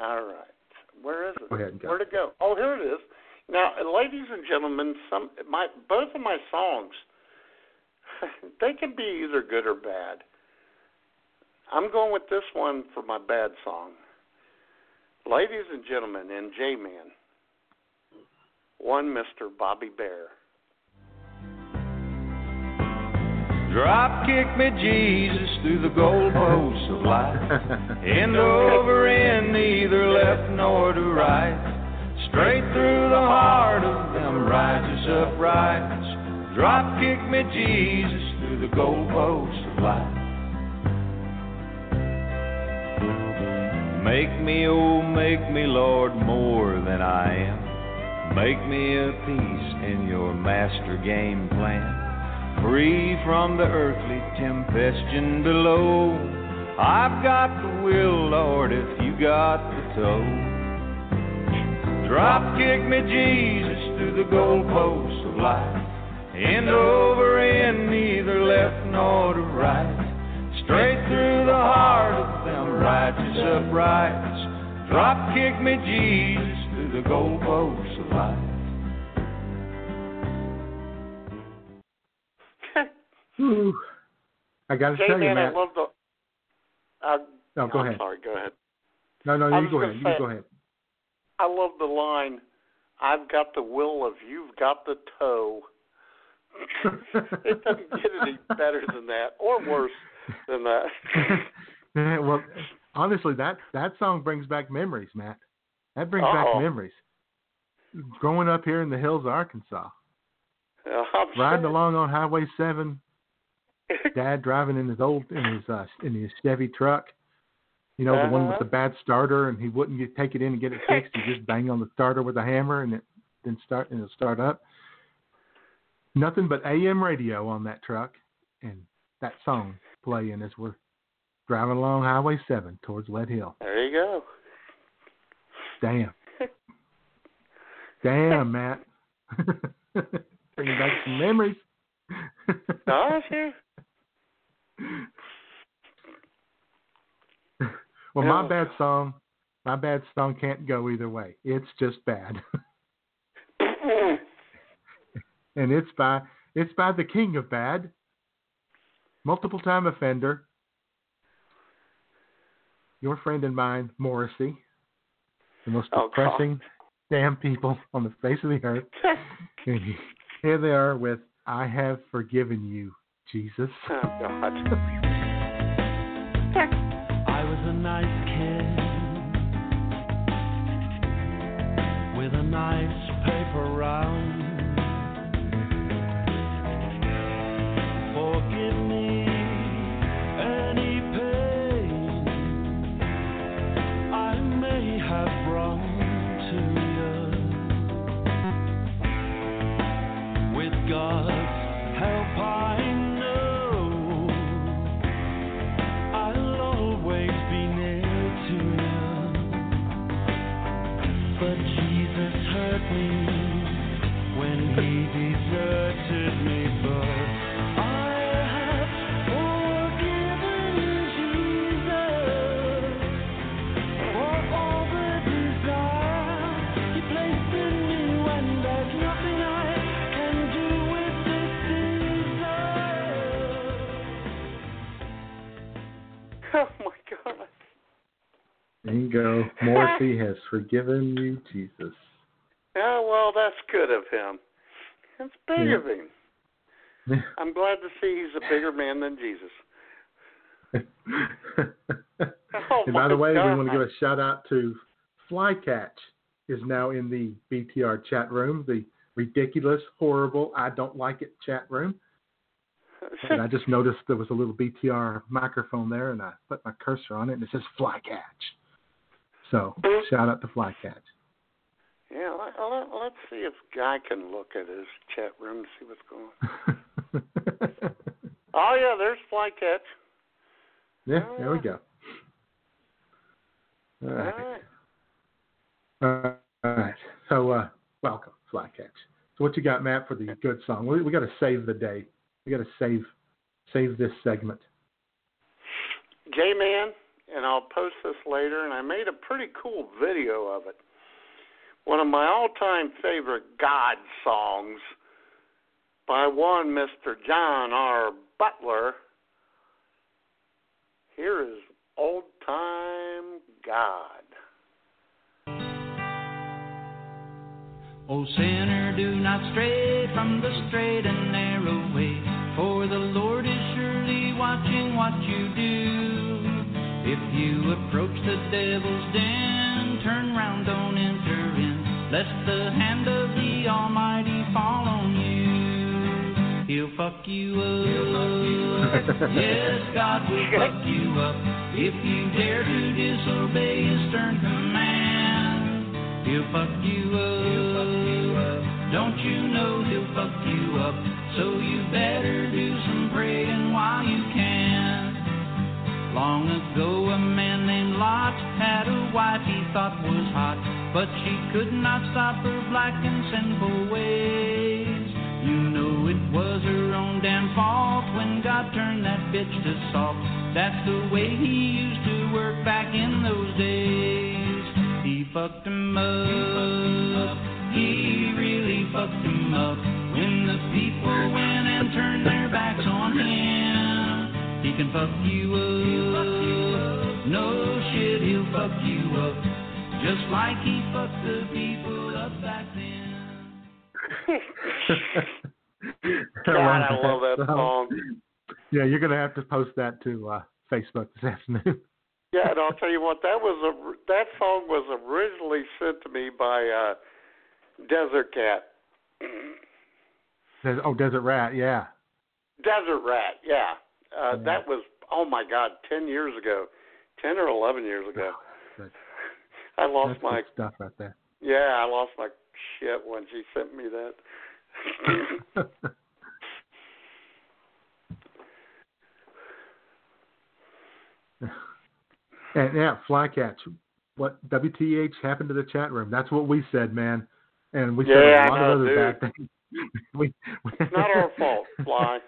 All right, where is it? Go ahead and go. Where to go? Oh, here it is. Now, ladies and gentlemen, some my both of my songs, they can be either good or bad. I'm going with this one for my bad song. Ladies and gentlemen, and J Man, one Mr. Bobby Bare. Drop kick me, Jesus, through the goalposts of life. End over end, neither left nor to right. Straight through the heart of them righteous uprights. Drop kick me, Jesus, through the goalposts of life. Make me, oh, make me, Lord, more than I am. Make me a piece in your master game plan. Free from the earthly tempestion below. I've got the will, Lord, if you got the toe. Drop kick me, Jesus, through the goalposts of life. End over end, neither left nor to right. Straight through the heart of them righteous uprights. Drop kick me, Jesus, through the goalposts of life. Ooh. I got to J tell you, Man, I love the. Uh, No, go I'm ahead. sorry. Go ahead. No, no, you go ahead. say- You go ahead. I love the line. I've got the will of you've got the toe. it doesn't get any better than that, or worse than that. Well, honestly, that that song brings back memories, Matt. That brings Uh-oh. back memories. Growing up here in the hills of Arkansas, I'm riding sure. along on Highway Seven, Dad driving in his old in his uh, in his Chevy truck. You know, the one with Uh-huh. the bad starter, and he wouldn't get, take it in and get it fixed. He just bang on the starter with a hammer, and it then start and it'll start up. Nothing but AM radio on that truck, and that song playing as we're driving along Highway Seven towards Lead Hill. There you go. Damn. Damn, Matt. Bringing back some memories. No, sure. well, my bad song, my bad song can't go either way. It's just bad, and it's by it's by the king of bad, multiple time offender, your friend and mine, Morrissey, the most Oh, God. depressing damn people on the face of the earth. And here they are with "I have forgiven you, Jesus." Oh God. I was a nice There you go. Morrissey has forgiven you, Jesus. Yeah, well, that's good of him. That's big Yeah. of him. I'm glad to see he's a bigger man than Jesus. Oh, and by the way, God. we want to give a shout out to Flycatch is now in the BTR chat room, the ridiculous, horrible, I don't like it chat room. And I just noticed there was a little BTR microphone there, and I put my cursor on it, and it says Flycatch. So shout out to Flycatch. Yeah, let, let, let's see if Guy can look at his chat room and see what's going on. oh, yeah, there's Flycatch. Yeah, there we go. All All right. right. All right. So, uh, welcome, Flycatch. So, what you got, Matt, for the good song? We, we got to save the day. We got to save save this segment. J Man, and I'll post this later, and I made a pretty cool video of it. One of my all time favorite God songs by one Mr. John R. Butler. Here is Old Time God. O sinner, do not stray from the straight and narrow way, for the Lord is surely watching what you do. If you approach the devil's den, turn round, don't enter in, lest the hand of the Almighty fall on you. He'll fuck you up. Fuck you up. yes, God will fuck you up if you dare to disobey His stern command. He'll fuck you up. Don't you know he'll fuck you up? So you better do some praying while you can. Long ago, a man named Lot had a wife he thought was hot, but she could not stop her black and sinful ways. You know it was her own damn fault when God turned that bitch to salt. That's the way he used to work back in those days. He fucked him up. He really fucked him up when the people went and turned their backs on him. He can fuck you up. No shit, he'll fuck you up. Just like he fucked the people up back then. God, I love that song. Yeah, you're gonna have to post that to uh, Facebook this afternoon. Yeah, and I'll tell you what, that was a that song was originally sent to me by uh Desert Cat. There's, oh, Desert Rat, yeah. Desert Rat, yeah. Uh Yeah. that was oh my god, ten years ago. Ten or eleven years ago. I lost That's my stuff right there. yeah, I lost my shit when she sent me that. And yeah, Flycatch. What WTH happened to the chat room? That's what we said, man. And we said a lot know, of other dude. bad things. we, we, it's not our fault, Fly.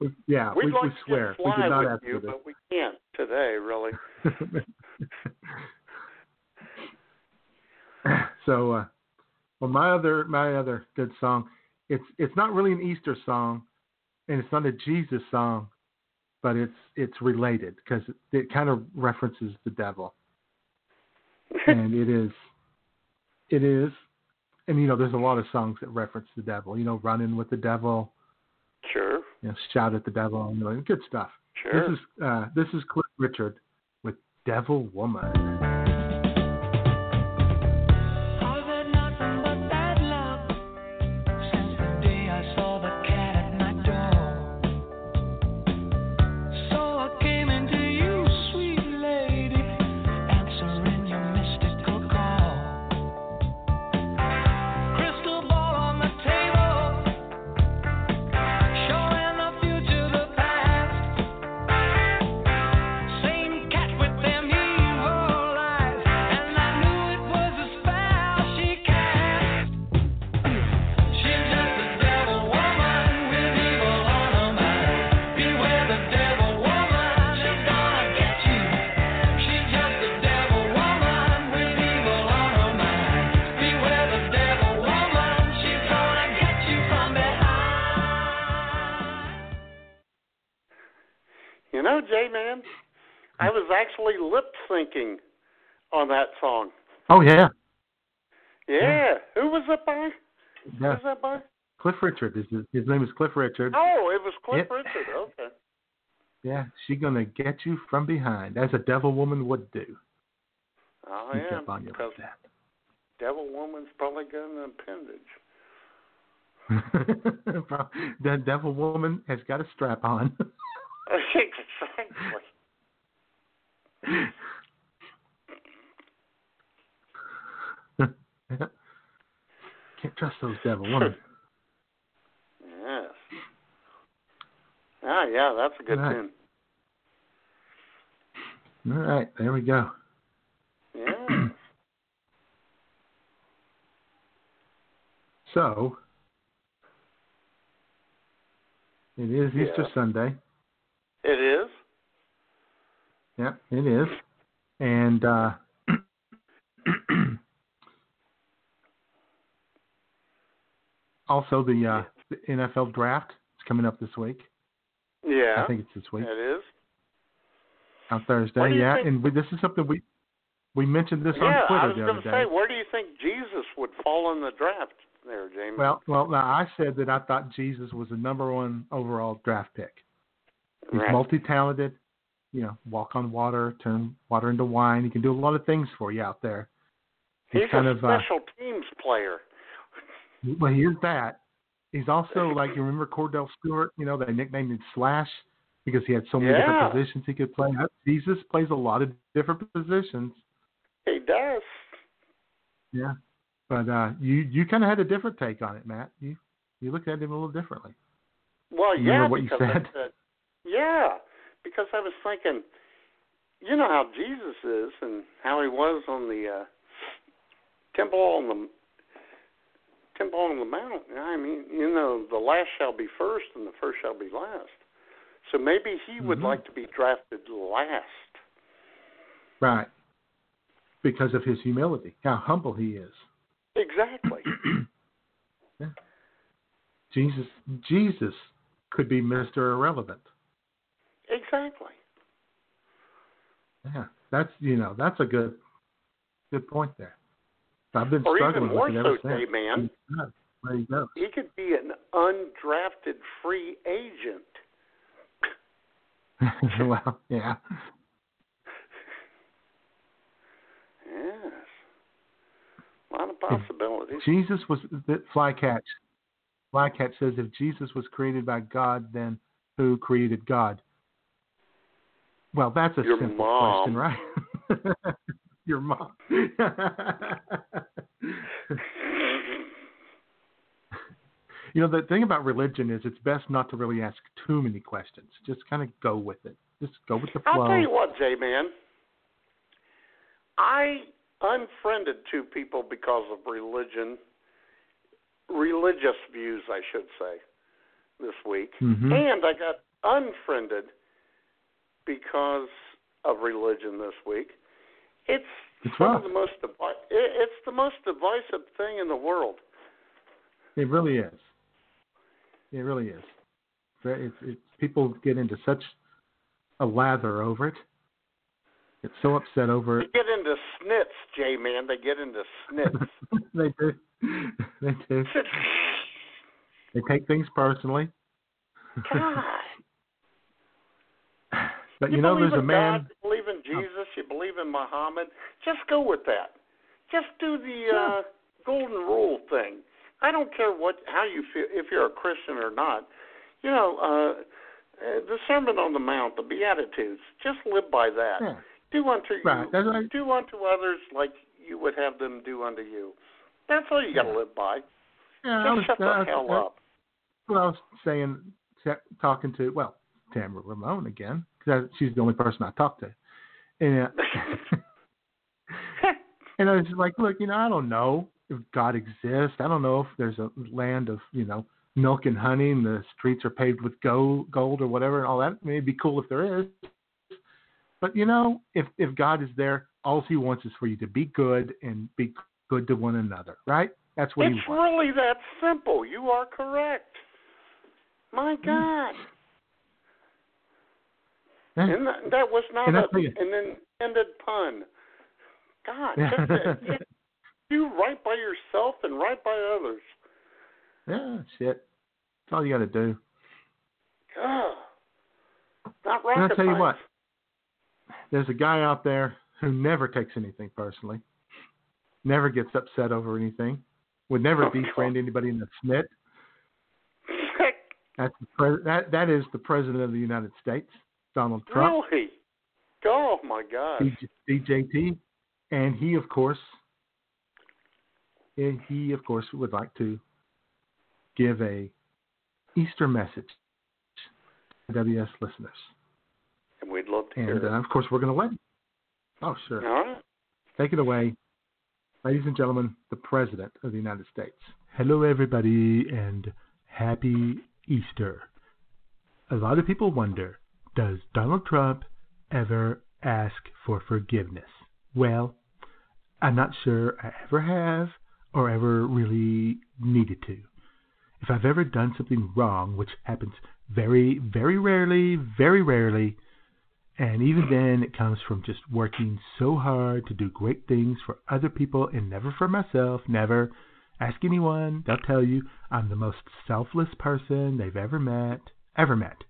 We- yeah, We'd we, like we swear. We did not ask you, but we can't today, really. so uh well my other my other good song it's it's not really an easter song and it's not a jesus song but it's it's related because it, it kind of references the devil and it is it is and you know there's a lot of songs that reference the devil you know running with the devil. You know shout at the devil and you know good stuff Sure. this is uh this is cliff richard with devil woman was actually lip syncing on that song. Oh yeah, Yeah. Who was it by? Who yeah. was that by? Cliff Richard. His, his name is Cliff Richard. Oh, it was Cliff Yep. Richard. Okay. Yeah, she gonna get you from behind, as a devil woman would do. Oh Sneak yeah. up on you like that. Devil Woman's probably got an appendage. the devil woman has got a strap on. exactly. Can't trust those devil women. Yes. Ah, yeah, that's a good Right. tune. All right, there we go. Yeah. So it is Easter Yeah. Sunday. it is. Yeah, it is. And uh also the uh the NFL draft is coming up this week. Yeah. I think it's this week. It is. On Thursday, yeah. think- And we, this is something we we mentioned this yeah, on I Twitter was the going other to day. say, where do you think Jesus would fall in the draft there, James. Well, well, now I said that I thought Jesus was the number one overall draft pick. He's Right. multi-talented. You know, walk on water, turn water into wine. He can do a lot of things for you out there. He's, He's kind a of uh, special teams player. well, he is that. He's also like you remember Kordell Stewart. You know, they nicknamed him Slash because he had so many Yeah. different positions he could play. Jesus plays a lot of different positions. He does. Yeah, but uh, you you kind of had a different take on it, Matt. You you looked at him a little differently. Well, You yeah, remember what you said? said, yeah, because I was thinking, you know how Jesus is and how he was on the uh, temple on the temple on the mount. I mean, you know, the last shall be first, and the first shall be last. So maybe he would Mhm. like to be drafted last. Right. Because of his humility, how humble he is. Exactly. Yeah. Jesus Jesus could be Mr. Irrelevant. Exactly. Yeah. That's you know, that's a good good point there. I've been Or even struggling more with it so, ever since. Man. There you go. He could be an undrafted free agent. well, yeah. Yes. A lot of possibilities. Jesus was the flycatch. Flycatch says if Jesus was created by God, then who created God? Well, that's a Your simple mom. question, right? Your mom. you know, the thing about religion is it's best not to really ask too many questions. Just kind of go with it. Just go with the flow. I'll tell you what, J Man. I unfriended two people because of religion, religious views, I should say, this week, Mhm. and I got unfriended because of religion this week. It's It's rough. of the most it- it's the most divisive thing in the world. It really is. It really is. It's, it's, people get into such a lather over it. Get so upset over it. They get into snits, J Man. They get into snits. they do. They do. They take things personally. God. But you, know, believe there's a in man. God, you believe in Jesus, you believe in Muhammad. Just go with that. Just do the uh, golden rule thing. I don't care what how you feel if you're a Christian or not. You know, uh, uh, the Sermon on the Mount, the Beatitudes. Just live by that. Yeah. Do unto you. Right, that's right. Do unto others like you would have them do unto you. That's all you got to live by. Yeah, Just I was, shut the I was- hell I- up. Well, I was saying, sa- talking to well, Tamara Ramon again, she's the only person I talk to, and and I was like, look, you know, I don't know if God exists. I don't know if there's a land of you know milk and honey, and the streets are paved with gold, gold or whatever, and all that. I mean, it'd be cool if there is. But you know, if if God is there, all He wants is for you to be good and be good to one another, right? That's what He wants. It's really that simple. You are correct. My mm. God. Yeah. And that, that was not a, an intended pun. God, just, just do right by yourself and right by others. Yeah, shit. That's all you got to do. Not And I'll tell you what. There's a guy out there who never takes anything personally, never gets upset over anything, would never Oh, befriend anybody in the snit. That's the pre- that that is the president of the United States, Donald Trump. Really? Oh my God. DJ, DJT, and he of course, and he of course would like to give a Easter message to WS listeners, And we'd love to and hear. uh, of course we're going to let. him. Oh sure. All right. take it away, ladies and gentlemen, the president of the United States. Hello everybody, and happy Easter. A lot of people wonder, does Donald Trump ever ask for forgiveness? Well, I'm not sure I ever have or ever really needed to. If I've ever done something wrong, which happens very, very rarely, very rarely, and even then it comes from just working so hard to do great things for other people and never for myself, never. Ask anyone, they'll tell you I'm the most selfless person they've ever met, ever met.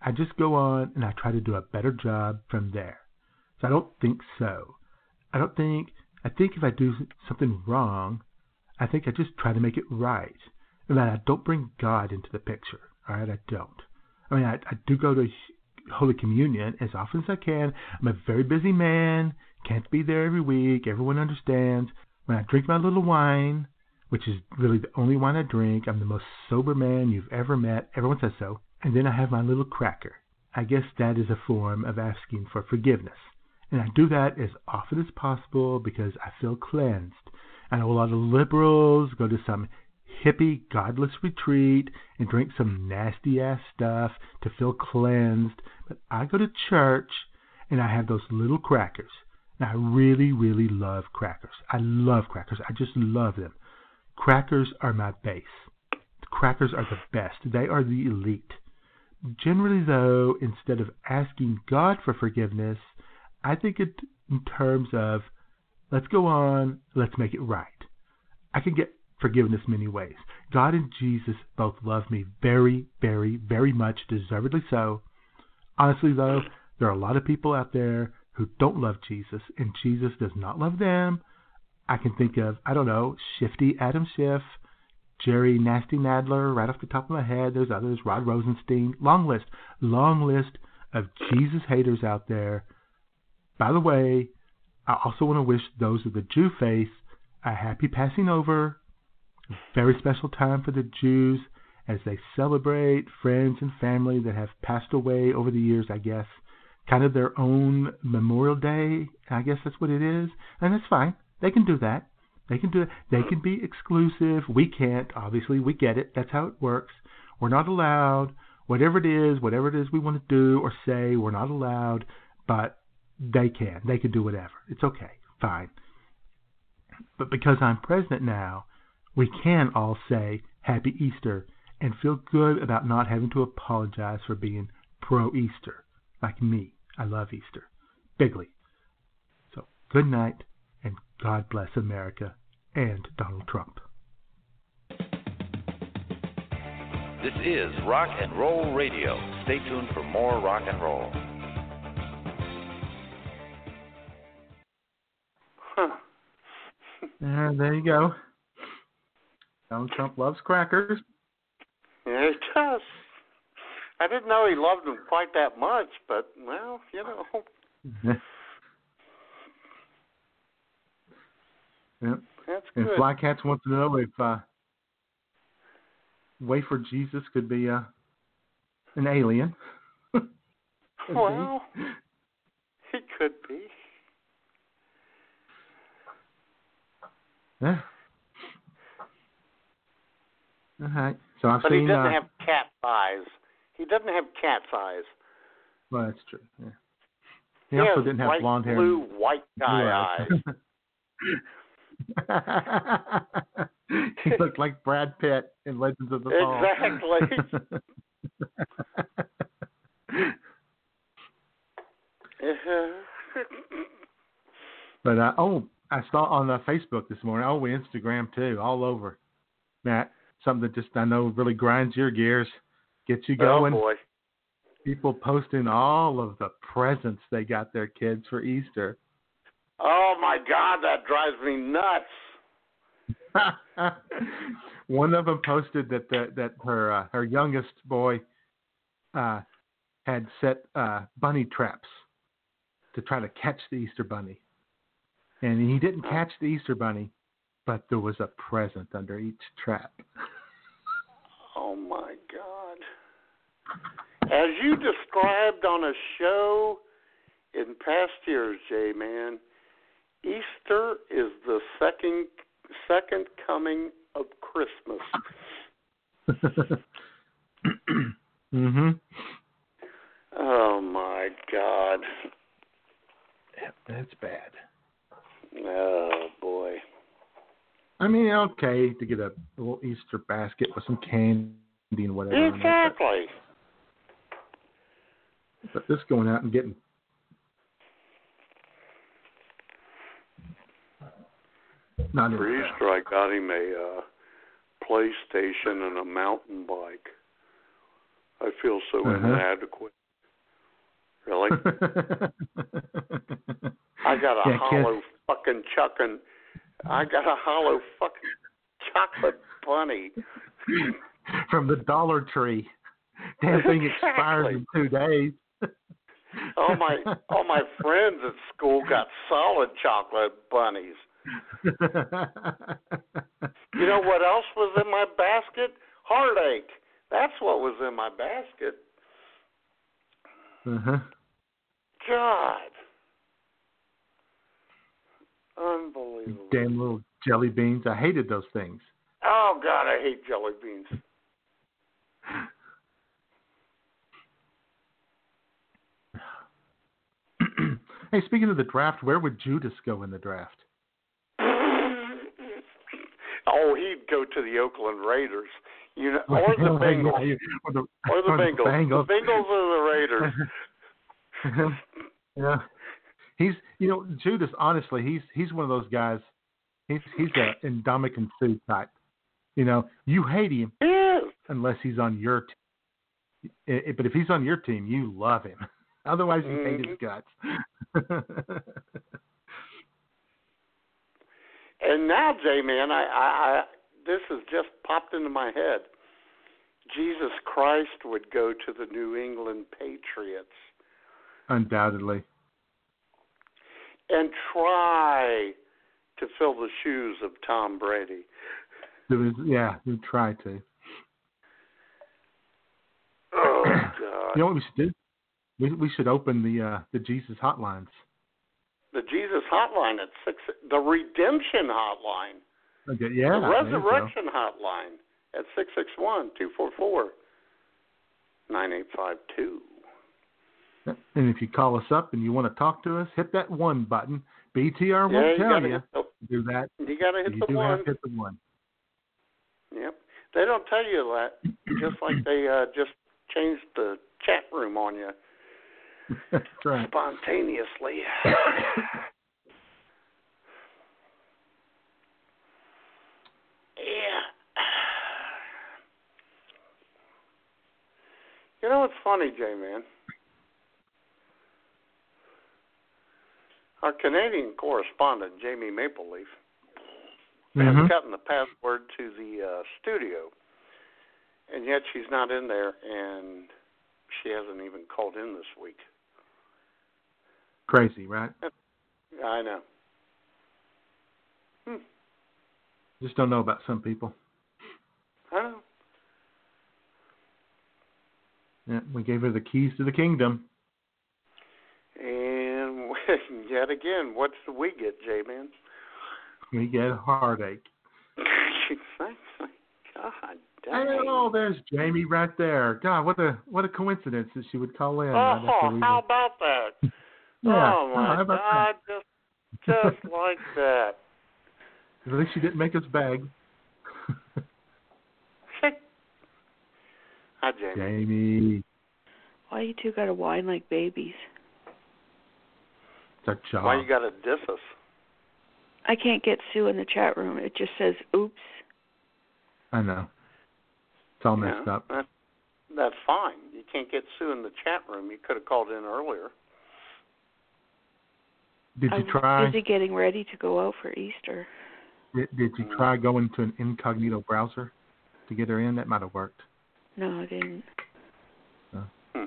I just go on and I try to do a better job from there. So I don't think so. I don't think, I think if I do something wrong, I think I just try to make it right. And that I don't bring God into the picture. All right, I don't. I mean, I, I do go to Holy Communion as often as I can. I'm a very busy man, can't be there every week. Everyone understands. When I drink my little wine, which is really the only wine I drink, I'm the most sober man you've ever met. Everyone says so. And then I have my little cracker. I guess that is a form of asking for forgiveness. And I do that as often as possible because I feel cleansed. I know a lot of liberals go to some hippie, godless retreat and drink some nasty ass stuff to feel cleansed. But I go to church and I have those little crackers. And I really, really love crackers. I love crackers. I just love them. Crackers are my base. Crackers are the best. They are the elite. Generally, though, instead of asking God for forgiveness, I think it in terms of let's go on, let's make it right. I can get forgiveness many ways. God and Jesus both love me very, very, very much, deservedly so. Honestly, though, there are a lot of people out there who don't love Jesus, and Jesus does not love them. I can think of, I don't know, Shifty Adam Schiff, Jerry Nasty Nadler, right off the top of my head. There's others, Rod Rosenstein. Long list, long list of Jesus haters out there. By the way, I also want to wish those of the Jew faith a happy passing over. A very special time for the Jews as they celebrate friends and family that have passed away over the years, I guess. Kind of their own Memorial Day. I guess that's what it is. And that's fine. They can do that. They can do it. They can be exclusive. We can't. Obviously, we get it. That's how it works. We're not allowed. Whatever it is, whatever it is we want to do or say, we're not allowed. But they can. They can do whatever. It's okay. Fine. But because I'm president now, we can all say Happy Easter and feel good about not having to apologize for being pro Easter, like me. I love Easter. Bigly. So, good night, God bless America and Donald Trump. This is Rock and Roll Radio. Stay tuned for more rock and roll. Huh. And there you go. Donald Trump loves crackers. Yeah, he does. I didn't know he loved them quite that much, but well, you know. Yep. That's And good. Flycatch wants to know if uh, Wafer Jesus could be uh, an alien. Well, he could be. Yeah. All right. So I've but he doesn't uh, have cat eyes. He doesn't have cat's eyes. Well, that's true. Yeah. He, He also didn't have bright blonde hair. blue, white guy blue eyes. he looked like Brad Pitt in Legends of the Fall. Exactly. But uh, oh, I saw on uh, Facebook this morning. Oh, we Instagram too, all over. Matt, something that just I know really grinds your gears, gets you going. Oh boy. People posting all of the presents they got their kids for Easter. Oh my God, that drives me nuts. One of them posted that the, that her uh, her youngest boy uh, had set uh, bunny traps to try to catch the Easter bunny, and he didn't catch the Easter bunny, but there was a present under each trap. Oh my God. As you described on a show in past years, J Man, Easter is the second second coming of Christmas. mhm. Oh my God. That's bad. Oh boy. I mean, okay, to get a little Easter basket with some candy and whatever. it, but- Exactly. But this going out and getting not For that. Easter, I got him a uh, PlayStation and a mountain bike. I feel so Uh-huh. inadequate. Really? I got a Yeah, hollow fucking chucking. I got a hollow fucking chocolate bunny. from the Dollar Tree. Damn thing expires in two days. All my all my friends at school got solid chocolate bunnies. You know what else was in my basket? Heartache. That's what was in my basket. uh-huh. God. Unbelievable. Damn little jelly beans. I hated those things. Oh God, I hate jelly beans. hey, speaking of the draft, where would Judas go in the draft? Oh, he'd go to the Oakland Raiders. You know, or the Bengals. Or the, Or the or Bengals. Bengals. The Bengals or the Raiders. yeah. He's you know, Judas, honestly, he's he's one of those guys he's he's a Indomitian food type. You know, you hate him unless he's on your team. but if he's on your team, you love him. Otherwise you hate his mm-hmm. guts. And now, J man, I, I, I this has just popped into my head. Jesus Christ would go to the New England Patriots Undoubtedly. and try to fill the shoes of Tom Brady. Was yeah, we try to. Oh God! You know what we should do? We we should open the uh the Jesus hotlines. The Jesus Hotline at six, the Redemption Hotline, Okay, yeah. the. Resurrection Hotline at six six one two four four nine eight five two. And if you call us up and you want to talk to us, hit that one button. BTR Yeah, won't tell you. hit the, Do that. you gotta hit you the do one. have to hit the one. Yep. They don't tell you that. Just like they uh, just changed the chat room on you right. spontaneously. yeah. You know what's funny, J Man? Our Canadian correspondent, Jamie Maple Mapleleaf, has Mhm. gotten the password to the uh, studio, and yet she's not in there, and she hasn't even called in this week. Crazy, right? I know. Hmm. Just don't know about some people. I know. Yeah, we gave her the keys to the kingdom. And yet again, what do we get, J Man? We get a heartache. God dang. know. There's Jamie right there. God, what a what a coincidence that she would call in. I'd have to Oh, how about that? Yeah, oh my how about God, just just like that. At least she didn't make us beg. Hi, Jamie. Jamie, Why you two gotta whine like babies? it's our job. Why you gotta diss us? I can't get Sue in the chat room. It just says oops. I know. It's all messed Yeah, up. that- that's fine. You can't get Sue in the chat room. You could have called in earlier. Did you I'm try? busy getting ready to go out for Easter. Did, did you try going to an incognito browser to get her in? That might have worked. No, I didn't. Uh, Hmm.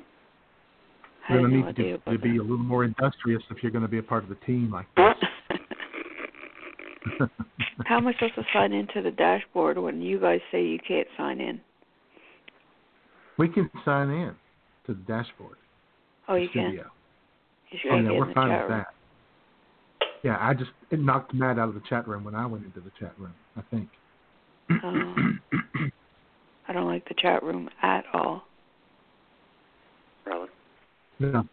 You're gonna no need to, idea get, about to be a little more industrious if you're going to be a part of the team like this. How am I supposed to sign into the dashboard when you guys say you can't sign in? we can sign in to the dashboard. Oh, the you can. studio. You Oh, yeah, we're fine with that. Yeah, I just it knocked Matt out of the chat room when I went into the chat room. I think. Oh, I don't like the chat room at all. Really? no,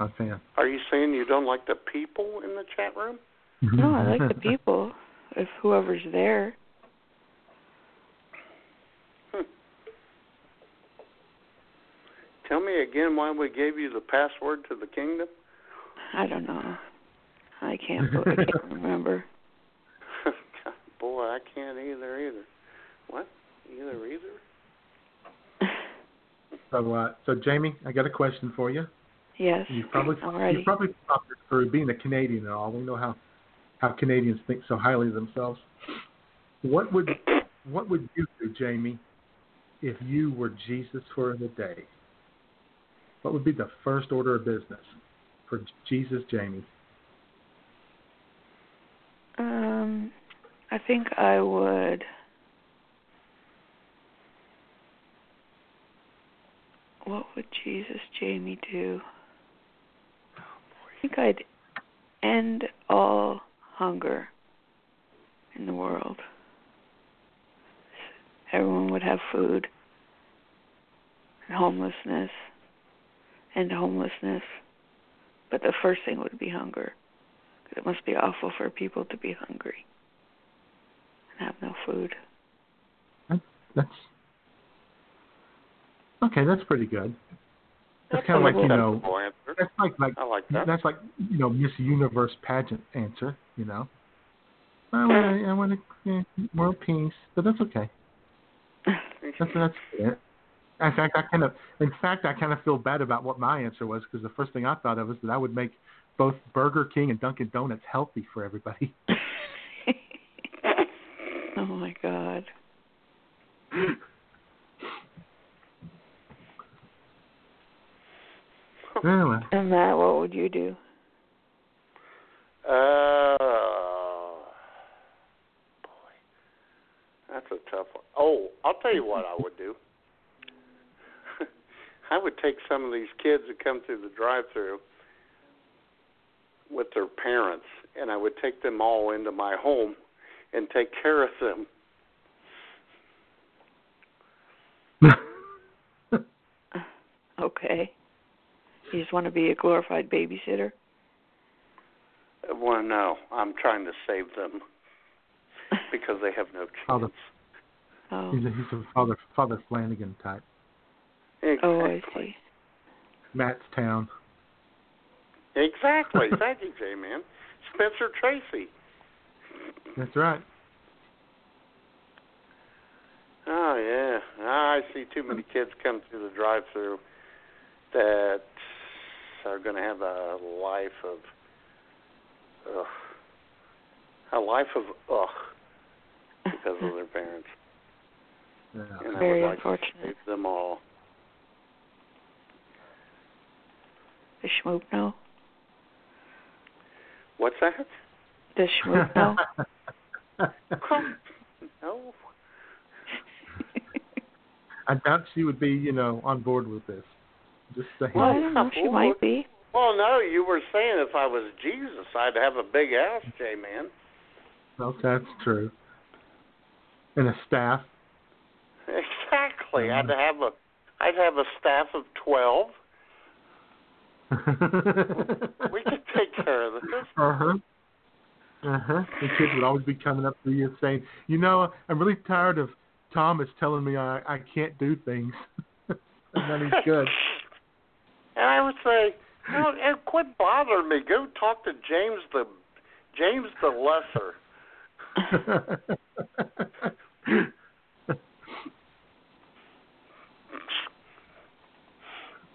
not a fan. Are you saying you don't like the people in the chat room? Mm-hmm. No, I like the people. If whoever's there. Hmm. Tell me again why we gave you the password to the kingdom. I don't know. I can't. I can't remember. Boy, I can't either either. What? Either either? So, uh, so Jamie, I got a question for you. Yes. You probably I'm you probably thought this through being a Canadian and all. We know how how Canadians think so highly of themselves. What would what would you do, Jamie, if you were Jesus for the day? What would be the first order of business for Jesus, Jamie? Um, I think I would. What would Jesus Jamie do? I think I'd end all hunger in the world. Everyone would have food and homelessness and homelessness. But the first thing would be hunger. 'Cause it must be awful for people to be hungry and have no food. That's okay. That's pretty good. That's That's kind of like you know. That's like like I like that. that's like you know Miss Universe pageant answer. You know. I want to I want to world peace, but that's okay. That's that's it. In fact, I kind of, in fact, I kind of feel bad about what my answer was because the first thing I thought of was that I would make both Burger King and Dunkin' Donuts healthy for everybody. Oh my God. anyway, And Matt, what would you do? Uh, boy, that's a tough one. Oh, I'll tell you what I would do. I would take some of these kids that come through the drive-through with their parents, and I would take them all into my home and take care of them. Okay. You just want to be a glorified babysitter? Well, no, I'm trying to save them because they have no Father, chance. Oh. he's a, he's a Father Father Flanagan type. Oh, I Exactly. see. Matt's Town. Exactly. Thank you, J Man. Spencer Tracy. That's right. Oh yeah, I see too many kids come through the drive-through that are going to have a life of ugh, a life of ugh because of their parents, Yeah. and I Very would like to unfortunate. save them all. Does Schmoop know? What's that? Does Schmoop know? Oh, no. I doubt she would be, you know, on board with this. Just saying. well, I don't know. She might be. Well, no, you were saying if I was Jesus, I'd have a big house, J Man. Well, that's true. And a staff. Exactly. Um, I'd have a I'd have a staff of twelve. We could take care of this. Uh huh. Uh huh. The kids would always be coming up to you and saying, "You know, I'm really tired of Thomas telling me I I can't do things." and then he's good. And I would say, no, eh, quit bothering me. Go talk to James the James the Lesser.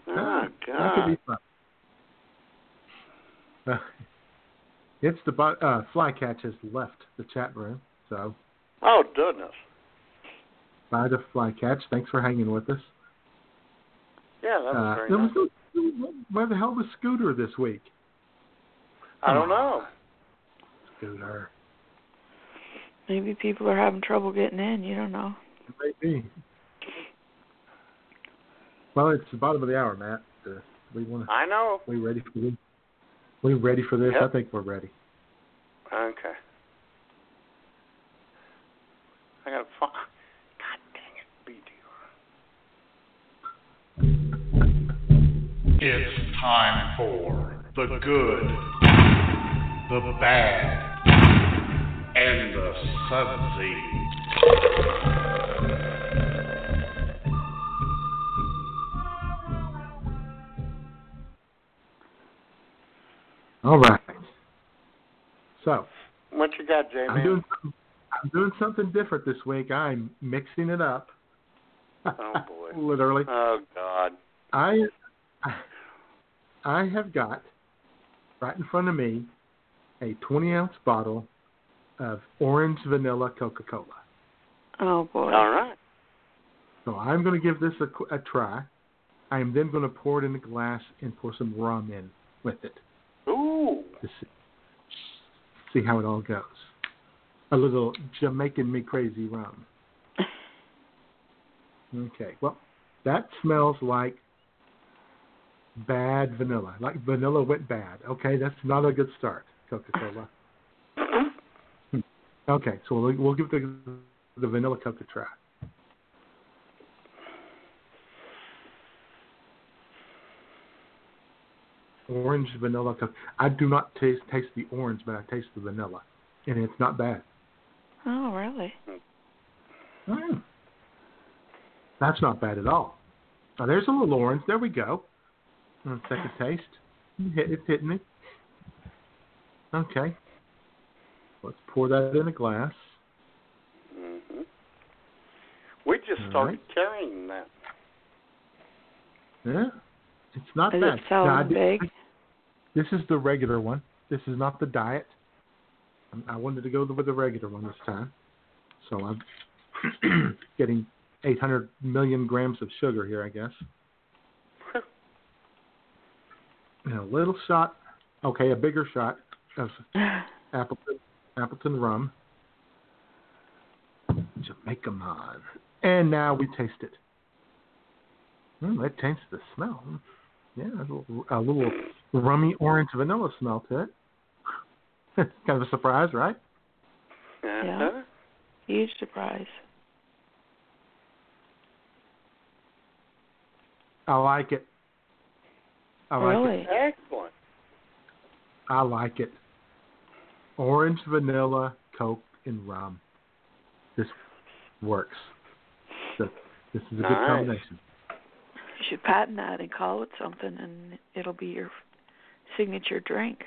Oh that could God. be fun. Uh, it's the uh, Flycatch has left the chat room, so Oh goodness. bye to Flycatch. Thanks for hanging with us. Yeah, that was Uh, very nice. was no, where the hell was Scooter this week? I don't know. Scooter, Maybe people are having trouble getting in. You don't know. maybe. Well, it's the bottom of the hour, Matt. Uh, we want to. I know. We ready for this? We ready for this? Yep. I think we're ready. Okay. I gotta find. God dang it, BTR. It's time for the good, the bad, and the sudsy. All right. So What you got, J I'm doing I'm doing something different this week. I'm mixing it up. Oh boy. Literally. Oh God. I I have got right in front of me a 20 ounce bottle of orange vanilla Coca Cola. Oh boy. All right. So I'm going to give this a, a try. I am then going to pour it in a glass and pour some rum in with it Ooh. to see, see how it all goes. A little Jamaican me crazy rum. Okay. Well, that smells like bad vanilla. Like vanilla went bad. Okay, that's not a good start, Coca Cola. Hmm. okay, so we'll, we'll give the the vanilla Coke a try. Orange vanilla Coke. I do not taste taste the orange, but I taste the vanilla, and it's not bad. Oh really? Mm. That's not bad at all. Now, there's a little orange. There we go. Second taste. It's hitting me. Okay. Let's pour that in a glass. hmm We just All started carrying that. Yeah. It's not Is bad. it Now, I did-? This is the regular one. This is not the diet. Um, I wanted to go with the regular one this time. So I'm getting 800 million grams of sugar here, I guess. And a little shot, okay, a bigger shot of Appleton, Appleton rum. Jamaica Man. And now we taste it. Mm, that changes the smell. Yeah, a little, a little rummy orange vanilla smell to it. kind of a surprise, right? Yeah. Huge surprise. I like it. I like really? it. Excellent. I like it. Orange, vanilla, Coke, and rum. This works. This, this is a good combination. You should patent that and call it something, and it'll be your signature drink.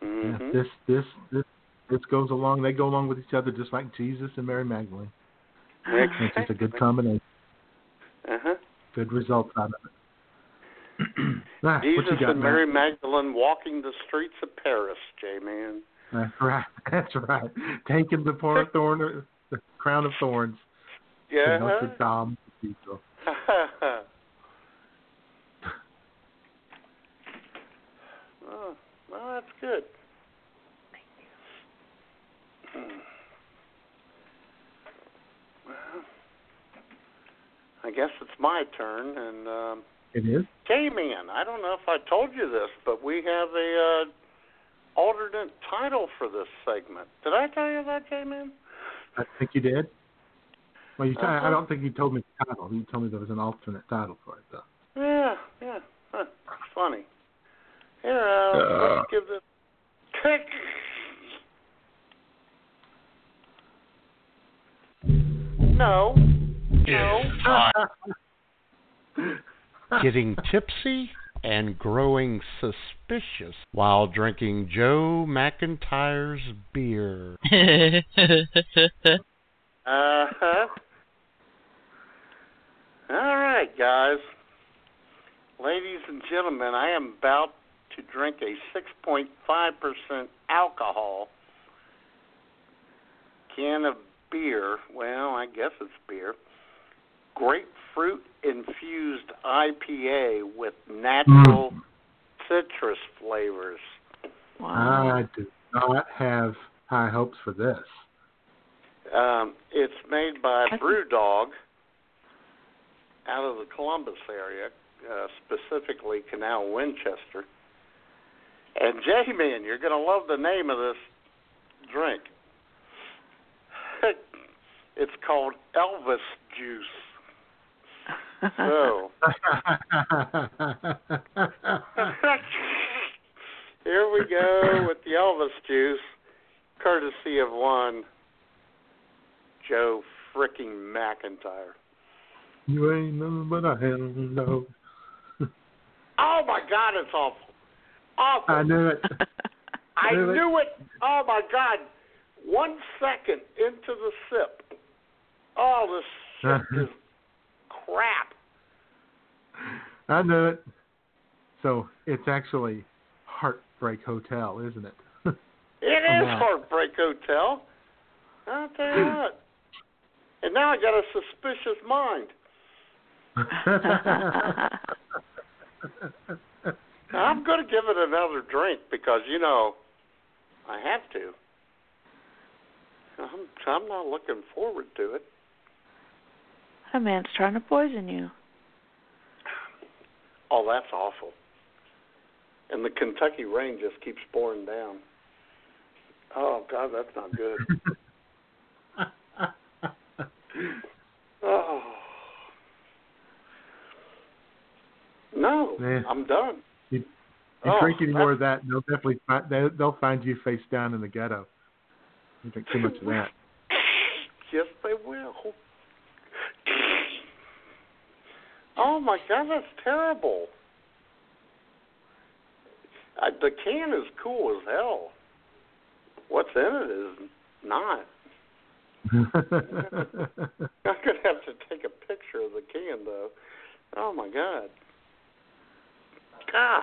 Yeah, hmm this this this this goes along. They go along with each other just like Jesus and Mary Magdalene. It's just a good combination. Uh huh. Good results out of it. Ah, Jesus got, and Matt? Mary Magdalene walking the streets of Paris, J man. That's right. That's right. Taking the poor thorn, the crown of thorns to Yeah. Notre Dame Cathedral. oh, well, that's good. Well, I guess it's my turn, and um, It is. J-Man, I don't know if I told you this, but we have a uh, alternate title for this segment. Did I tell you that, J-Man? I think you did. Well, you. t- I Uh-huh. don't think you told me the title. You told me there was an alternate title for it, though. Yeah, yeah. Huh, funny. Here, uh, Uh. let's give this. Kick. No. No. Getting tipsy and growing suspicious while drinking Joe McIntyre's beer. Uh huh. All right, guys. Ladies and gentlemen, I am about to drink a 6.5% alcohol can of beer. Well, I guess it's beer. Grapefruit infused IPA with natural citrus flavors. I do not have high hopes for this. Um, it's made by Brewdog out of the Columbus area, uh, specifically Canal Winchester. And J-Man, you're going to love the name of this drink. it's called Elvis Juice. So, here we go with the Elvis Juice, courtesy of one Joe fricking McIntyre. you ain't nothing but a hound dog. Oh my God, it's awful. Awful. I knew it. I knew it. knew it. Oh my God. One second into the sip. Oh, this shit is crap. I knew it. So it's actually Heartbreak Hotel, isn't it? It is. Heartbreak Hotel. I'll tell you what. Hmm. And now I got a suspicious mind. Now, I'm going to give it another drink because, you know, I have to. I'm, I'm not looking forward to it. That man's trying to poison you. Oh, that's awful. And the Kentucky rain just keeps pouring down. Oh, God, that's not good. oh. No, Yeah. I'm done. You, you Oh, drink any that- more of that, they'll definitely find, they, they'll find you face down in the ghetto. You drink too much of that. Yes, they will. Oh my God, that's terrible. Uh, the can is cool as hell. What's in it is not. I'm gonna have to take a picture of the can though. Oh my God. God.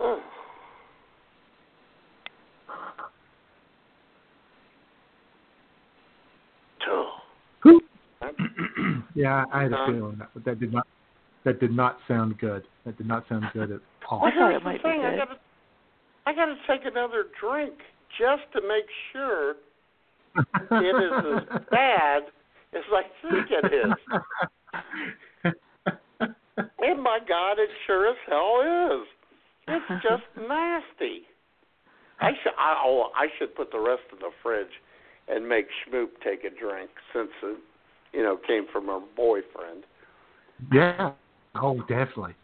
Oh. Oh. yeah, I had a feeling that, but that did not that did not sound good. That did not sound good at all. I thought Here's it might the be thing, I good. gotta, I gotta take another drink just to make sure it is as bad as I think it is. And oh my God, it sure as hell is. It's just nasty. I should, I, oh, I should put the rest in the fridge and make Schmoop take a drink since it, you know, came from her boyfriend. Yeah. Oh, definitely.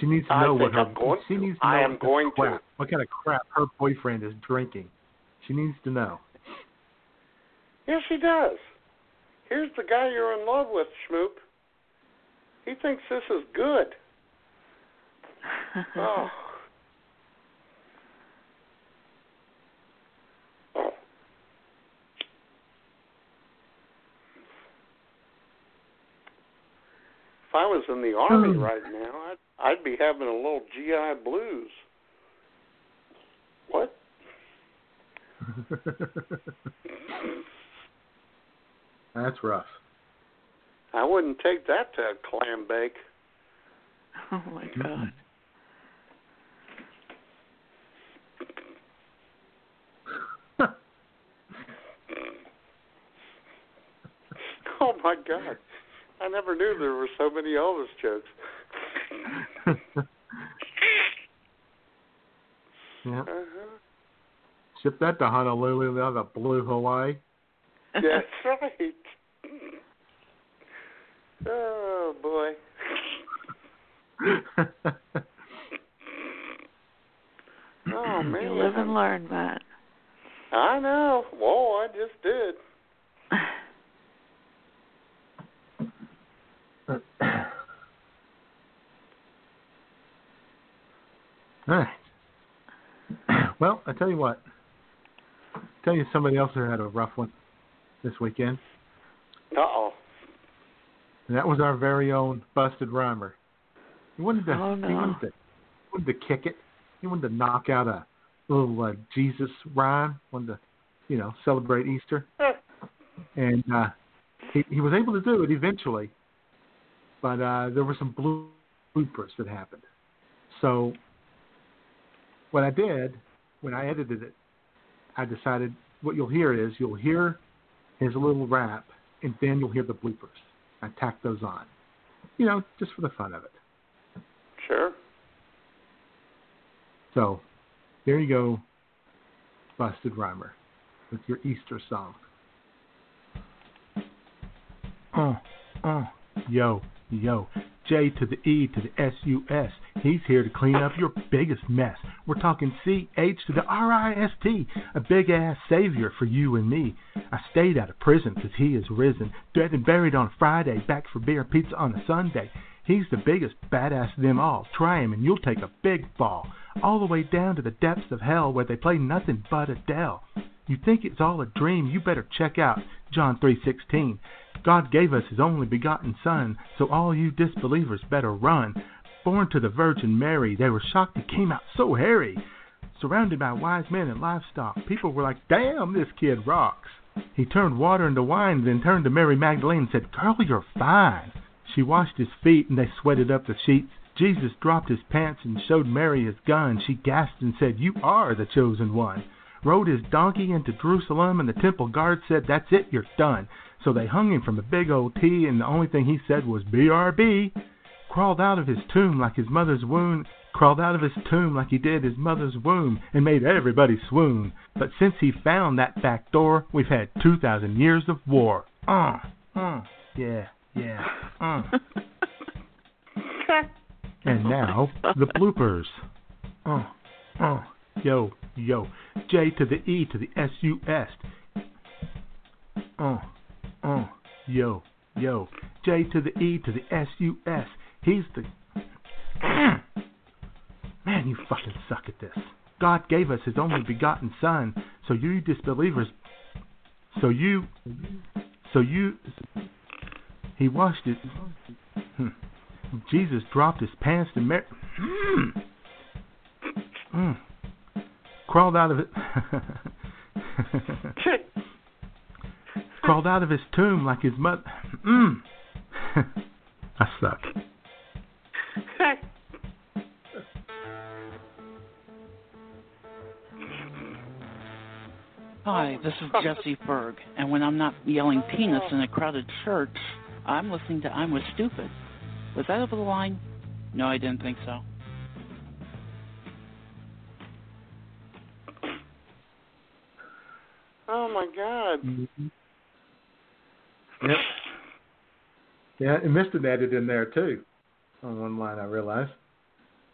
She needs to know what her going she needs to know I am going to. what kind of crap her boyfriend is drinking. She needs to know. Yes, she does. Here's the guy you're in love with, Schmoop. He thinks this is good. Oh. If I was in the army Hmm. right now, I'd, I'd be having a little GI blues. What? That's rough. I wouldn't take that to a clam bake. Oh my god. Oh my God! I never knew there were so many Elvis jokes. yeah. Uh-huh. Ship that to Honolulu, they'll have a blue Hawaii. That's right. Oh boy. Oh man. You live and learn, Matt. I know. Whoa, I just did. All right. Well, I tell you what. tell you somebody else who had a rough one this weekend, Uh oh. and that was our very own Busted Rhymer. He wanted to. Oh, no. He wanted to. He wanted to kick it. He wanted to knock out a little uh, Jesus rhyme. Wanted to, you know, celebrate Easter. and uh, he he was able to do it eventually, but uh, there were some bloopers that happened. So what I did when I edited it, I decided what you'll hear is you'll hear his little rap, and then you'll hear the bloopers. I tacked those on, you know, just for the fun of it. Sure. So there you go, Busted Rhymer, with your Easter song. Uh, uh, yo, yo. J to the E to the S U S. He's here to clean up your biggest mess. We're talking C H to the R I S T. A big ass savior for you and me. I stayed out of prison 'cause he is risen. Dead and buried on a Friday. Back for beer and pizza on a Sunday. He's the biggest badass of them all. Try him and you'll take a big fall. All the way down to the depths of hell where they play nothing but Adele. You think it's all a dream, you better check out John 3:16. God gave us his only begotten son, so all you disbelievers better run. Born to the Virgin Mary, they were shocked he came out so hairy. Surrounded by wise men and livestock, people were like, "Damn, this kid rocks." He turned water into wine, then turned to Mary Magdalene and said, "Girl, you're fine." She washed his feet and they sweated up the sheets. Jesus dropped his pants and showed Mary his gun. She gasped and said, You are the chosen one. Rode his donkey into Jerusalem, and the temple guard said, That's it, you're done. So they hung him from a big old T, and the only thing he said was, BRB. Crawled out of his tomb like his mother's womb, crawled out of his tomb like he did his mother's womb, and made everybody swoon. But since he found that back door, we've had 2,000 years of war. Uh, uh, yeah, yeah, uh. And now, the bloopers. Oh, oh, yo, yo. J to the E to the S U S. Oh, oh, yo, yo. J to the E to the S U S. He's the. Man, you fucking suck at this. God gave us his only begotten son, so you disbelievers. So you. So you. He washed it. Hmm. Jesus dropped his pants to Mary. Mm. Crawled out of it. Crawled out of his tomb like his mother. Mm. I suck. Hi, this is Jesse Berg, and when I'm not yelling penis in a crowded church, I'm listening to I'm with Stupid. Was that over the line? No, I didn't think so. Oh my God. Mm-hmm. Yep. Yeah, and Mr. added in there too, on one line. I realized.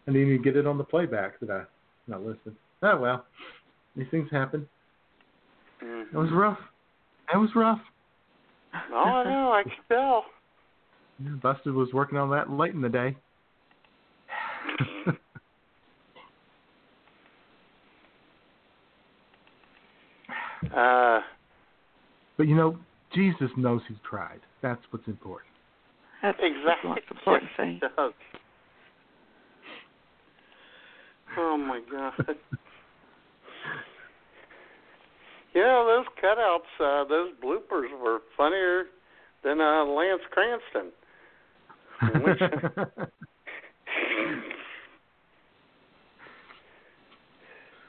I didn't even get it on the playback that I not listened. Oh well, these things happen. It was rough. It was rough. Oh, I know. I can tell. Yeah, Busted was working on that late in the day. Uh, but you know, Jesus knows he's tried. That's what's important. That's exactly. the most important Yes, thing. does. Oh my God. yeah, those cutouts, uh, those bloopers were funnier than uh, Lance Cranston.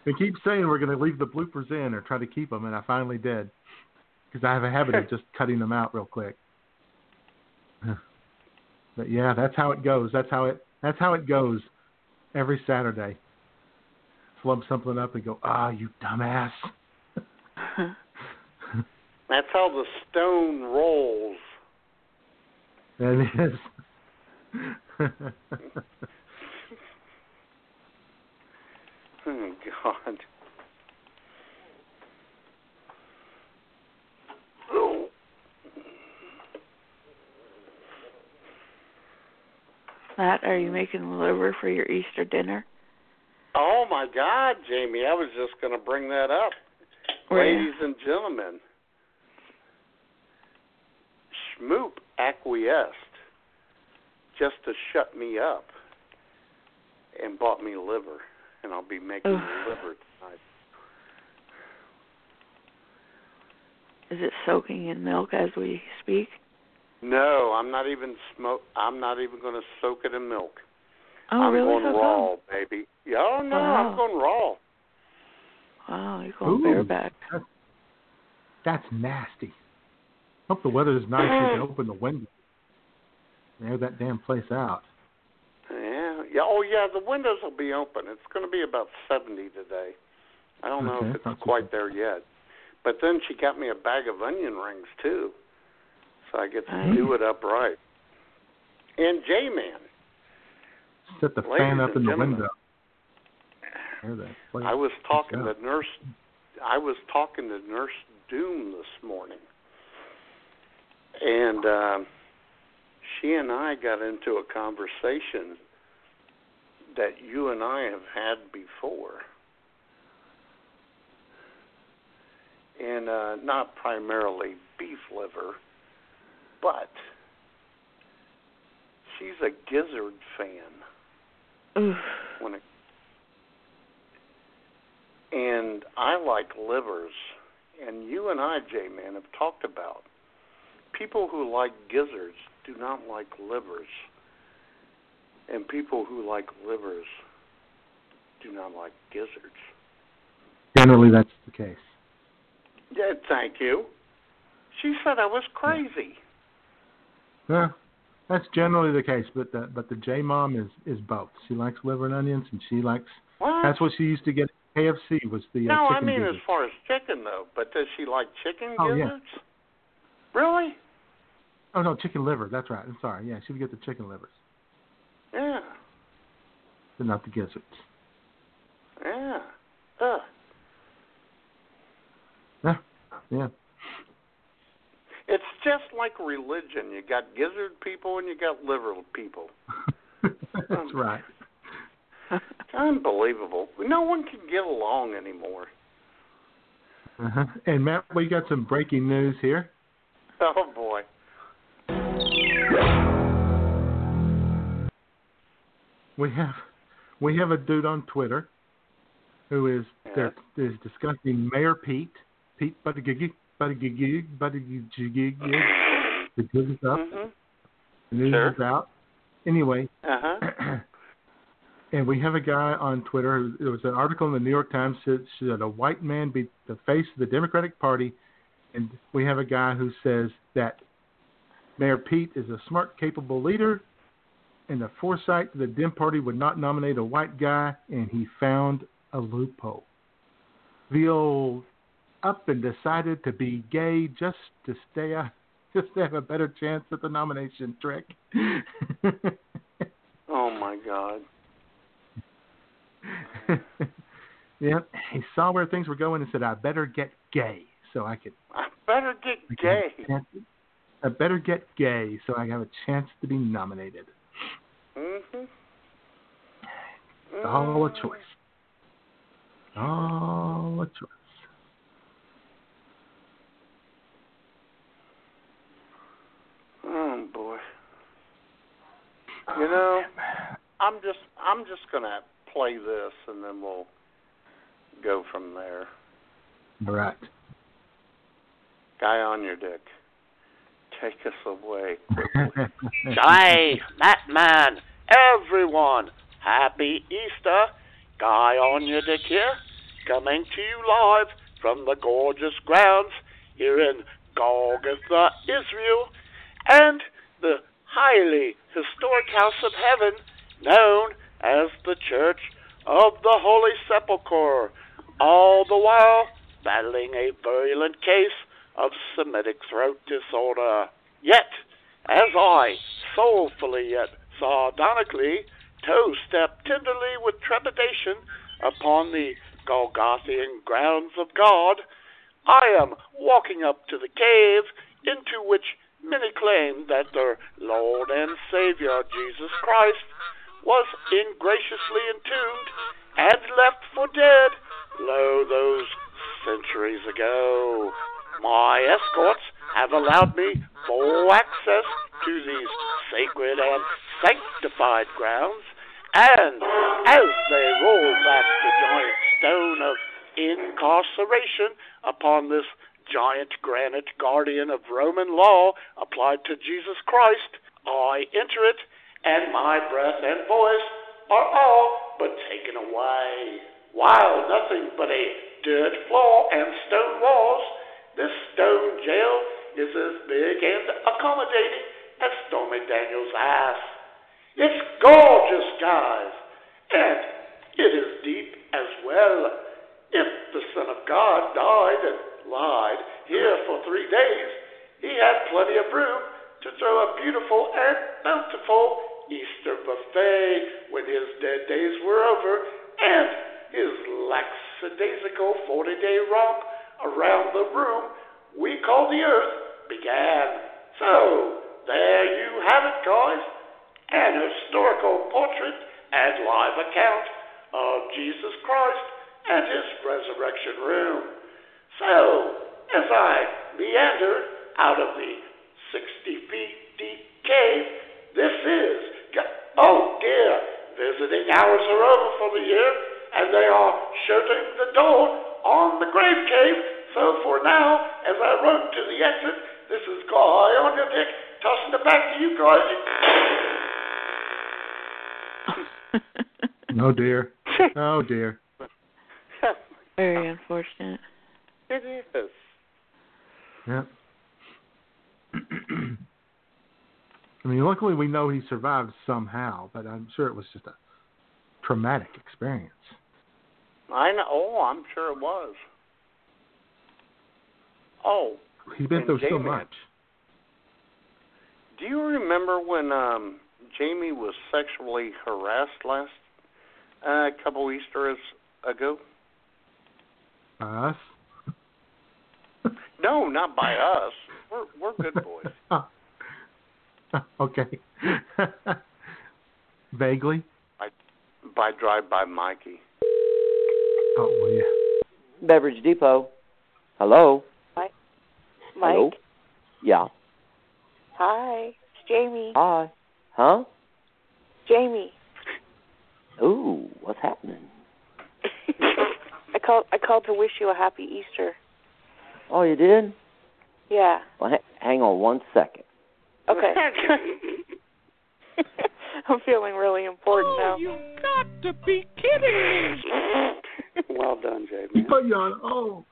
we keep saying we're going to leave the bloopers in or try to keep them, and I finally did because I have a habit of just cutting them out real quick. But yeah, that's how it goes. That's how it. That's how it goes every Saturday. Flub something up and go, ah, you dumbass. That's how the stone rolls. That is. Oh God. Oh. Matt, are you making liver for your Easter dinner? Oh, my God, Jamie! I was just going to bring that up, ladies and gentlemen. Schmoop acquiesced just to shut me up and bought me liver, and I'll be making Ugh. liver tonight. Is it soaking in milk as we speak? No, I'm not even smoke. I'm not even going to soak it in milk. Oh, I'm really? going So raw, come? baby. Yeah, oh no, Wow. I'm going raw. Wow, you're going Ooh. bareback. That's, that's nasty. Hope the weather is nice. You can open the window. Air that damn place out. Yeah, yeah. Oh, yeah. The windows will be open. It's going to be about seventy today. I don't know if it's not too quite there yet. But then she got me a bag of onion rings too, so I get to Nice. do it upright. And J Man, Set the Ladies fan up in the window. Air that. I was talking to Nurse. I was talking to Nurse Doom this morning, and uh, she and I got into a conversation that you and I have had before. And uh, not primarily beef liver, but she's a gizzard fan Oof. when it and I like livers and you and I, J man, have talked about people who like gizzards do not like livers. And people who like livers do not like gizzards. Generally, that's the case. Yeah, thank you. She said I was crazy. Yeah, that's generally the case. But the but the J mom is is both. She likes liver and onions, and she likes. What? That's what she used to get. at KFC was the uh, no, I mean gizzard. as far as chicken though. But does she like chicken Oh, yeah. gizzards? Really? Oh no, chicken liver. That's right. I'm sorry. Yeah, she would get the chicken livers, Yeah. but not the gizzards. Yeah. Ugh. Yeah, yeah. It's just like religion. You got gizzard people and you got liver people. that's right. Unbelievable. No one can get along anymore. Uh-huh. And Matt, we got some breaking news here. Oh boy. We have we have a dude on Twitter who is there is discussing Mayor Pete Pete Buttigieg Buttigieg Buttigieg the news is up Mhm. the news Sure. is out anyway Uh-huh. and we have a guy on Twitter there was an article in the New York Times that should a white man be the face of the Democratic Party and we have a guy who says that Mayor Pete is a smart, capable leader, and the foresight that the Dem Party would not nominate a white guy, and he found a loophole. The old up and decided to be gay just to stay out, just to have a better chance at the nomination trick. Oh my God. yeah, he saw where things were going and said, "I better get gay so I could." I better get I gay. have a chance- I better get gay so I have a chance to be nominated. Mhm. It's all a choice. All a choice. Oh boy. You know, I'm just I'm just gonna play this and then we'll go from there. All right. Guy on your dick. Take us away. Hey, Batman, everyone, happy Easter. Guy on your dick here, coming to you live from the gorgeous grounds here in Golgotha, Israel, and the highly historic house of heaven known as the Church of the Holy Sepulchre, all the while battling a virulent case of Semitic throat disorder. Yet, as I soulfully yet sardonically toe step tenderly with trepidation upon the Golgothian grounds of God, I am walking up to the cave into which many claim that their Lord and Savior Jesus Christ was ingraciously entombed and left for dead, lo, those centuries ago. My escorts have allowed me full access to these sacred and sanctified grounds, and as they roll back the giant stone of incarceration upon this giant granite guardian of Roman law applied to Jesus Christ, I enter it, and my breath and voice are all but taken away. While nothing but a dirt floor and stone walls, this stone jail is as big and accommodating as Stormy Daniels' ass. It's gorgeous, guys, and it is deep as well. If the Son of God died and lied here for three days, he had plenty of room to throw a beautiful and bountiful Easter buffet when his dead days were over and his lackadaisical 40 day romp around the room we call the earth began. So, there you have it, guys an historical portrait and live account of Jesus Christ and his resurrection room. So, as I meander out of the 60 feet deep cave, this is, oh dear, visiting hours are over for the year, and they are shutting the door on the grave cave. So for now, as I run to the exit, this is Guy on your dick, tossing it back to you guys. Oh dear. Oh dear. Very unfortunate. It is. Yep. I mean, luckily we know he survived somehow, but I'm sure it was just a traumatic experience. I know. Oh, I'm sure it was. Oh, He's been through so much. do you remember when um Jamie was sexually harassed last uh, a couple Easter's ago? Us? No, not by us. We're we're good boys. okay. Vaguely. By drive by Mikey. Oh well, yeah. Beverage Depot. Hello. Mike. Hello. Yeah. Hi, it's Jamie. Hi. Huh? Jamie. Ooh, what's happening? I called. I called to wish you a happy Easter. Oh, you did? Yeah. Well, ha- hang on one second. Okay. I'm feeling really important now. You got to be kidding me. well done, He Jamie. put you on oh.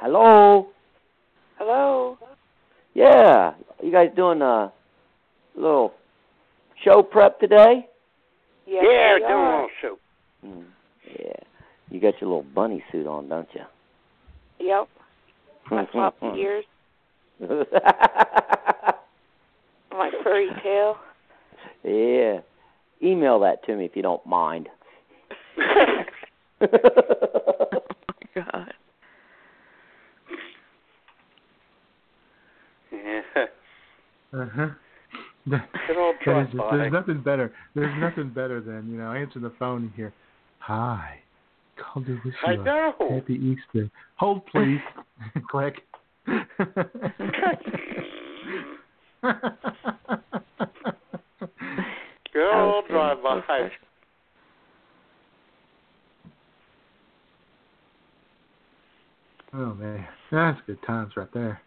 Hello. Hello. Yeah. You guys doing a little show prep today? Yeah, yeah, doing a little show. Mm, yeah. You got your little bunny suit on, don't you? Yep. My floppy ears, my furry tail. yeah. Email that to me if you don't mind. Oh my god. Yeah. Uh-huh. Good old That is just- drive-by. there's nothing better. There's nothing better than you know answering the phone and hear, "Hi, called to wish I you know. a happy Easter." Hold please. Click. Good old drive by. oh man, that's good times right there.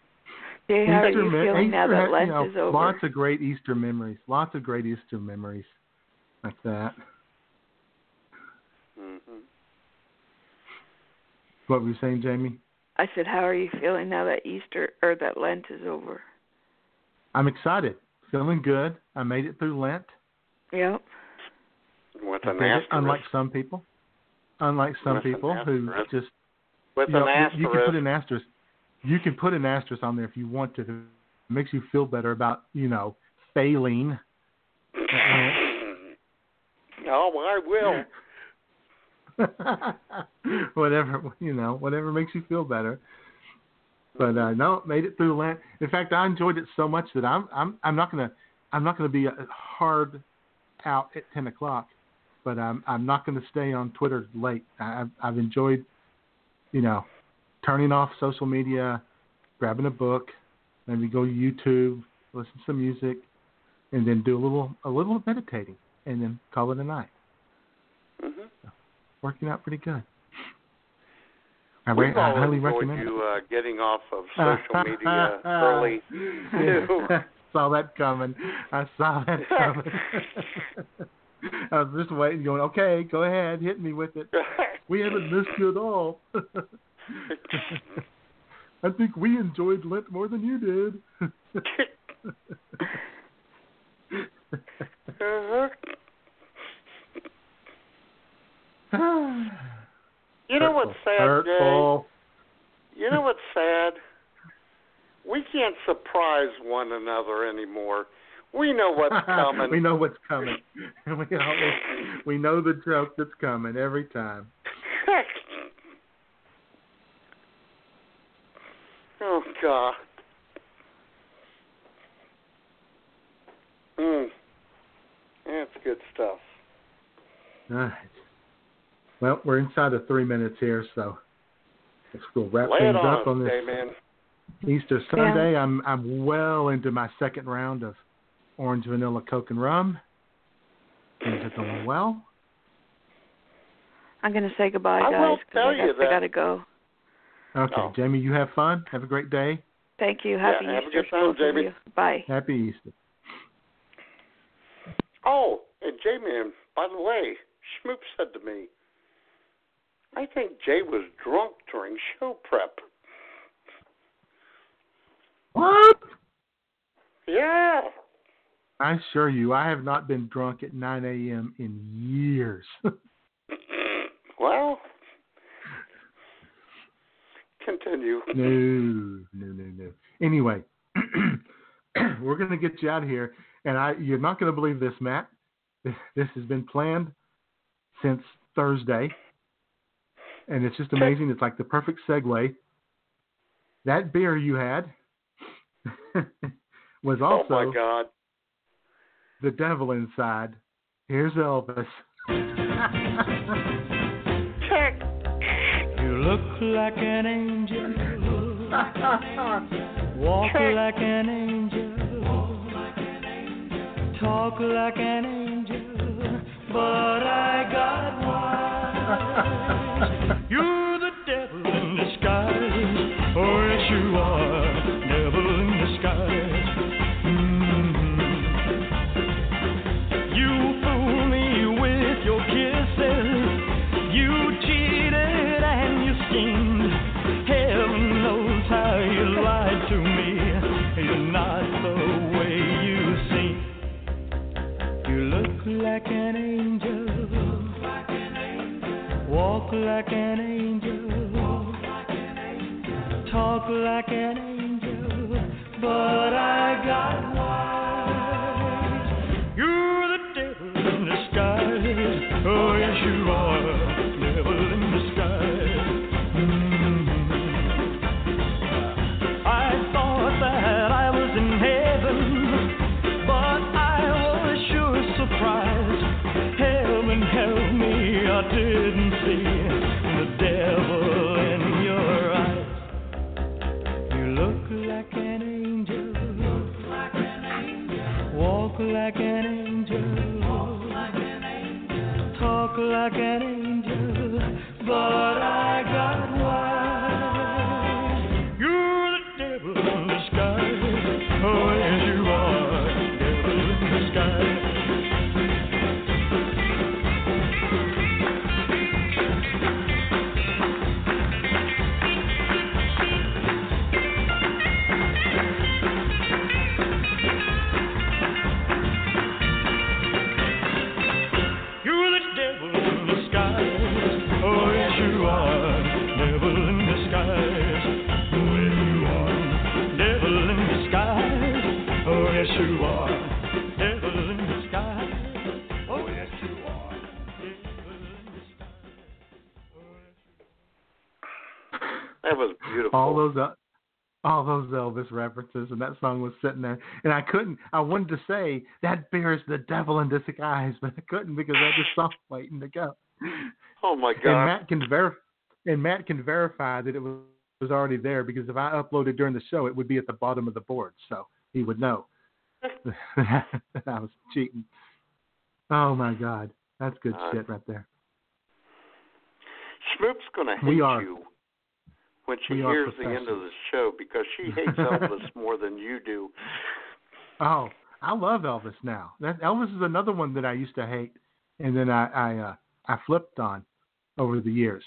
Jay, how are you me- feeling now Easter that Lent you know, is over? Lots of great Easter memories. Lots of great Easter memories like that. Mm-hmm. What were you saying, Jamie? I said, how are you feeling now that Easter or that Lent is over? I'm excited. Feeling good. I made it through Lent. Yep. With an did it, asterisk. unlike some people. Unlike some With people who just With you know, an you- you can put an asterisk. You can put an asterisk on there if you want to. It makes you feel better about you know failing. oh, I will. whatever you know, whatever makes you feel better. But uh, no, made it through Lent. In fact, I enjoyed it so much that I'm I'm I'm not gonna I'm not gonna be hard out at ten o'clock, but I'm I'm not to stay on Twitter late. I, I've I've enjoyed, you know, turning off social media, grabbing a book, maybe go to YouTube, listen to some music, and then do a little a little meditating, and then call it a night. Working out pretty good. I, re- I highly recommend you uh, getting off of social media early. too. saw that coming. I saw that coming. I was just waiting, going, okay, go ahead, hit me with it. We haven't missed you at all. I think we enjoyed Lent more than you did. Uh-huh. You know what's sad, Hurtful. Jay? You know what's sad? We can't surprise one another anymore. We know what's coming. we know what's coming. we always, we know the joke that's coming every time. oh God. Mm. That's good stuff. All right. Well, we're inside of three minutes here, so let's go wrap Lay things on up on this J-Man. Easter Sunday. I'm I'm well into my second round of orange vanilla coke and rum. Things are going well. I'm going to say goodbye, I guys. will 'cause tell I, you got, I that- got to go. Okay, Oh. Jamie, you have fun. Have a great day. Thank you. Happy Yeah, have a Easter good time, to both of Jamie. you. Bye. Happy Easter. Oh, and J-Man, by the way, Schmoop said to me, I think Jay was drunk during show prep. What? Yeah. I assure you, I have not been drunk at 9 a.m. in years. Well, continue. no, no, no, no. Anyway, we're going to get you out of here, and I you're not going to believe this, Matt. This, this has been planned since Thursday, and it's just amazing. It's like the perfect segue. That beer you had was also oh my God. the devil inside. Here's Elvis. Check. You look like an angel. Walk like an angel. Talk like an angel. But I got wise. You're the devil in disguise. Oh, yes, you are. Walk like an angel. Talk like an angel. But I got wise. You're the devil in disguise. Oh, Talk those uh, all those Elvis references, and that song was sitting there, and I couldn't. I wanted to say that bears the devil in disguise, but I couldn't because I just song waiting to go. Oh my god! And. Matt can verify, and Matt can verify that it was was already there because if I uploaded during the show, it would be at the bottom of the board, so he would know that I was cheating. Oh my God, that's good Uh, shit right there. Schmoop's gonna hate We are- you when she we hears the end of the show because she hates Elvis more than you do. Oh, I love Elvis now. That Elvis is another one that I used to hate, and then I I uh, I flipped on over the years.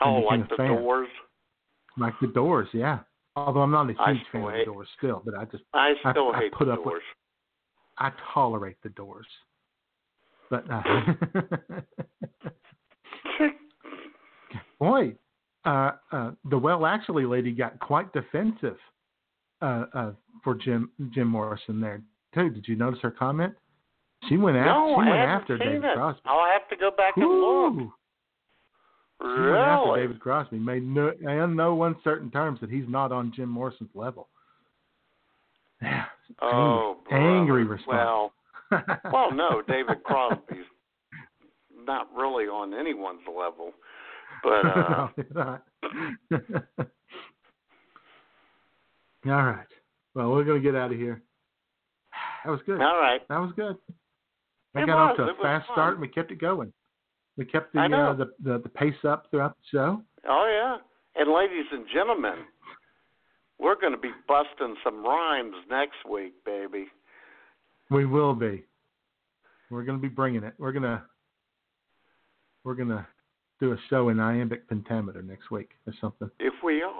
Oh, like the fan. Doors. Like the Doors, yeah. Although I'm not a huge fan still of the Doors still, but I just I still I, hate put the up with- Doors. I tolerate the Doors, but uh, boy, uh, uh, the well actually lady got quite defensive uh, uh, for Jim Jim Morrison there too. Did you notice her comment? She went after no, she I went after seen David it. Crosby. I'll have to go back and Ooh. look. She went after Really? David Crosby, made no, in no uncertain terms that he's not on Jim Morrison's level. Yeah, Oh, angry, angry response. Well, well, no, David Crosby's not really on anyone's level, but uh, no, he's not. All right. Well, we're gonna get out of here. That was good. all right. That was good. It got off to a fast fun. start and we kept it going. We kept the uh, the, the the pace up throughout the show. Oh yeah, and ladies and gentlemen, we're going to be busting some rhymes next week, baby. We will be. We're gonna be bringing it. We're gonna we're gonna do a show in iambic pentameter next week or something. If we are.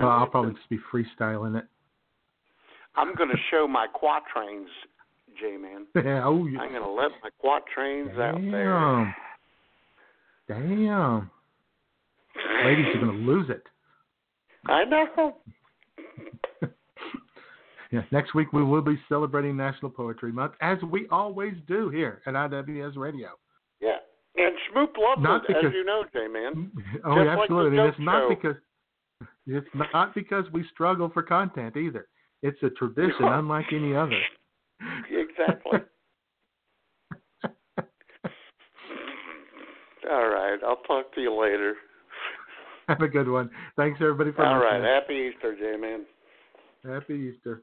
Well, I'll probably just be freestyling it. I'm going to show my quatrains, J-Man. Yeah, oh, yeah. I'm going to let my quatrains out there. Damn. Damn. Ladies are gonna lose it. I know. Yeah, next week we will be celebrating National Poetry Month, as we always do here at IWS Radio. And Schmoop loves Not it, as because- you know, J-Man. Oh, Just yeah, like absolutely. and it's not Show. because it's not because we struggle for content either. It's a tradition unlike any other. Exactly. All right. I'll talk to you later. Have a good one. Thanks everybody for All right. listening. Happy Easter, J-Man. Happy Easter.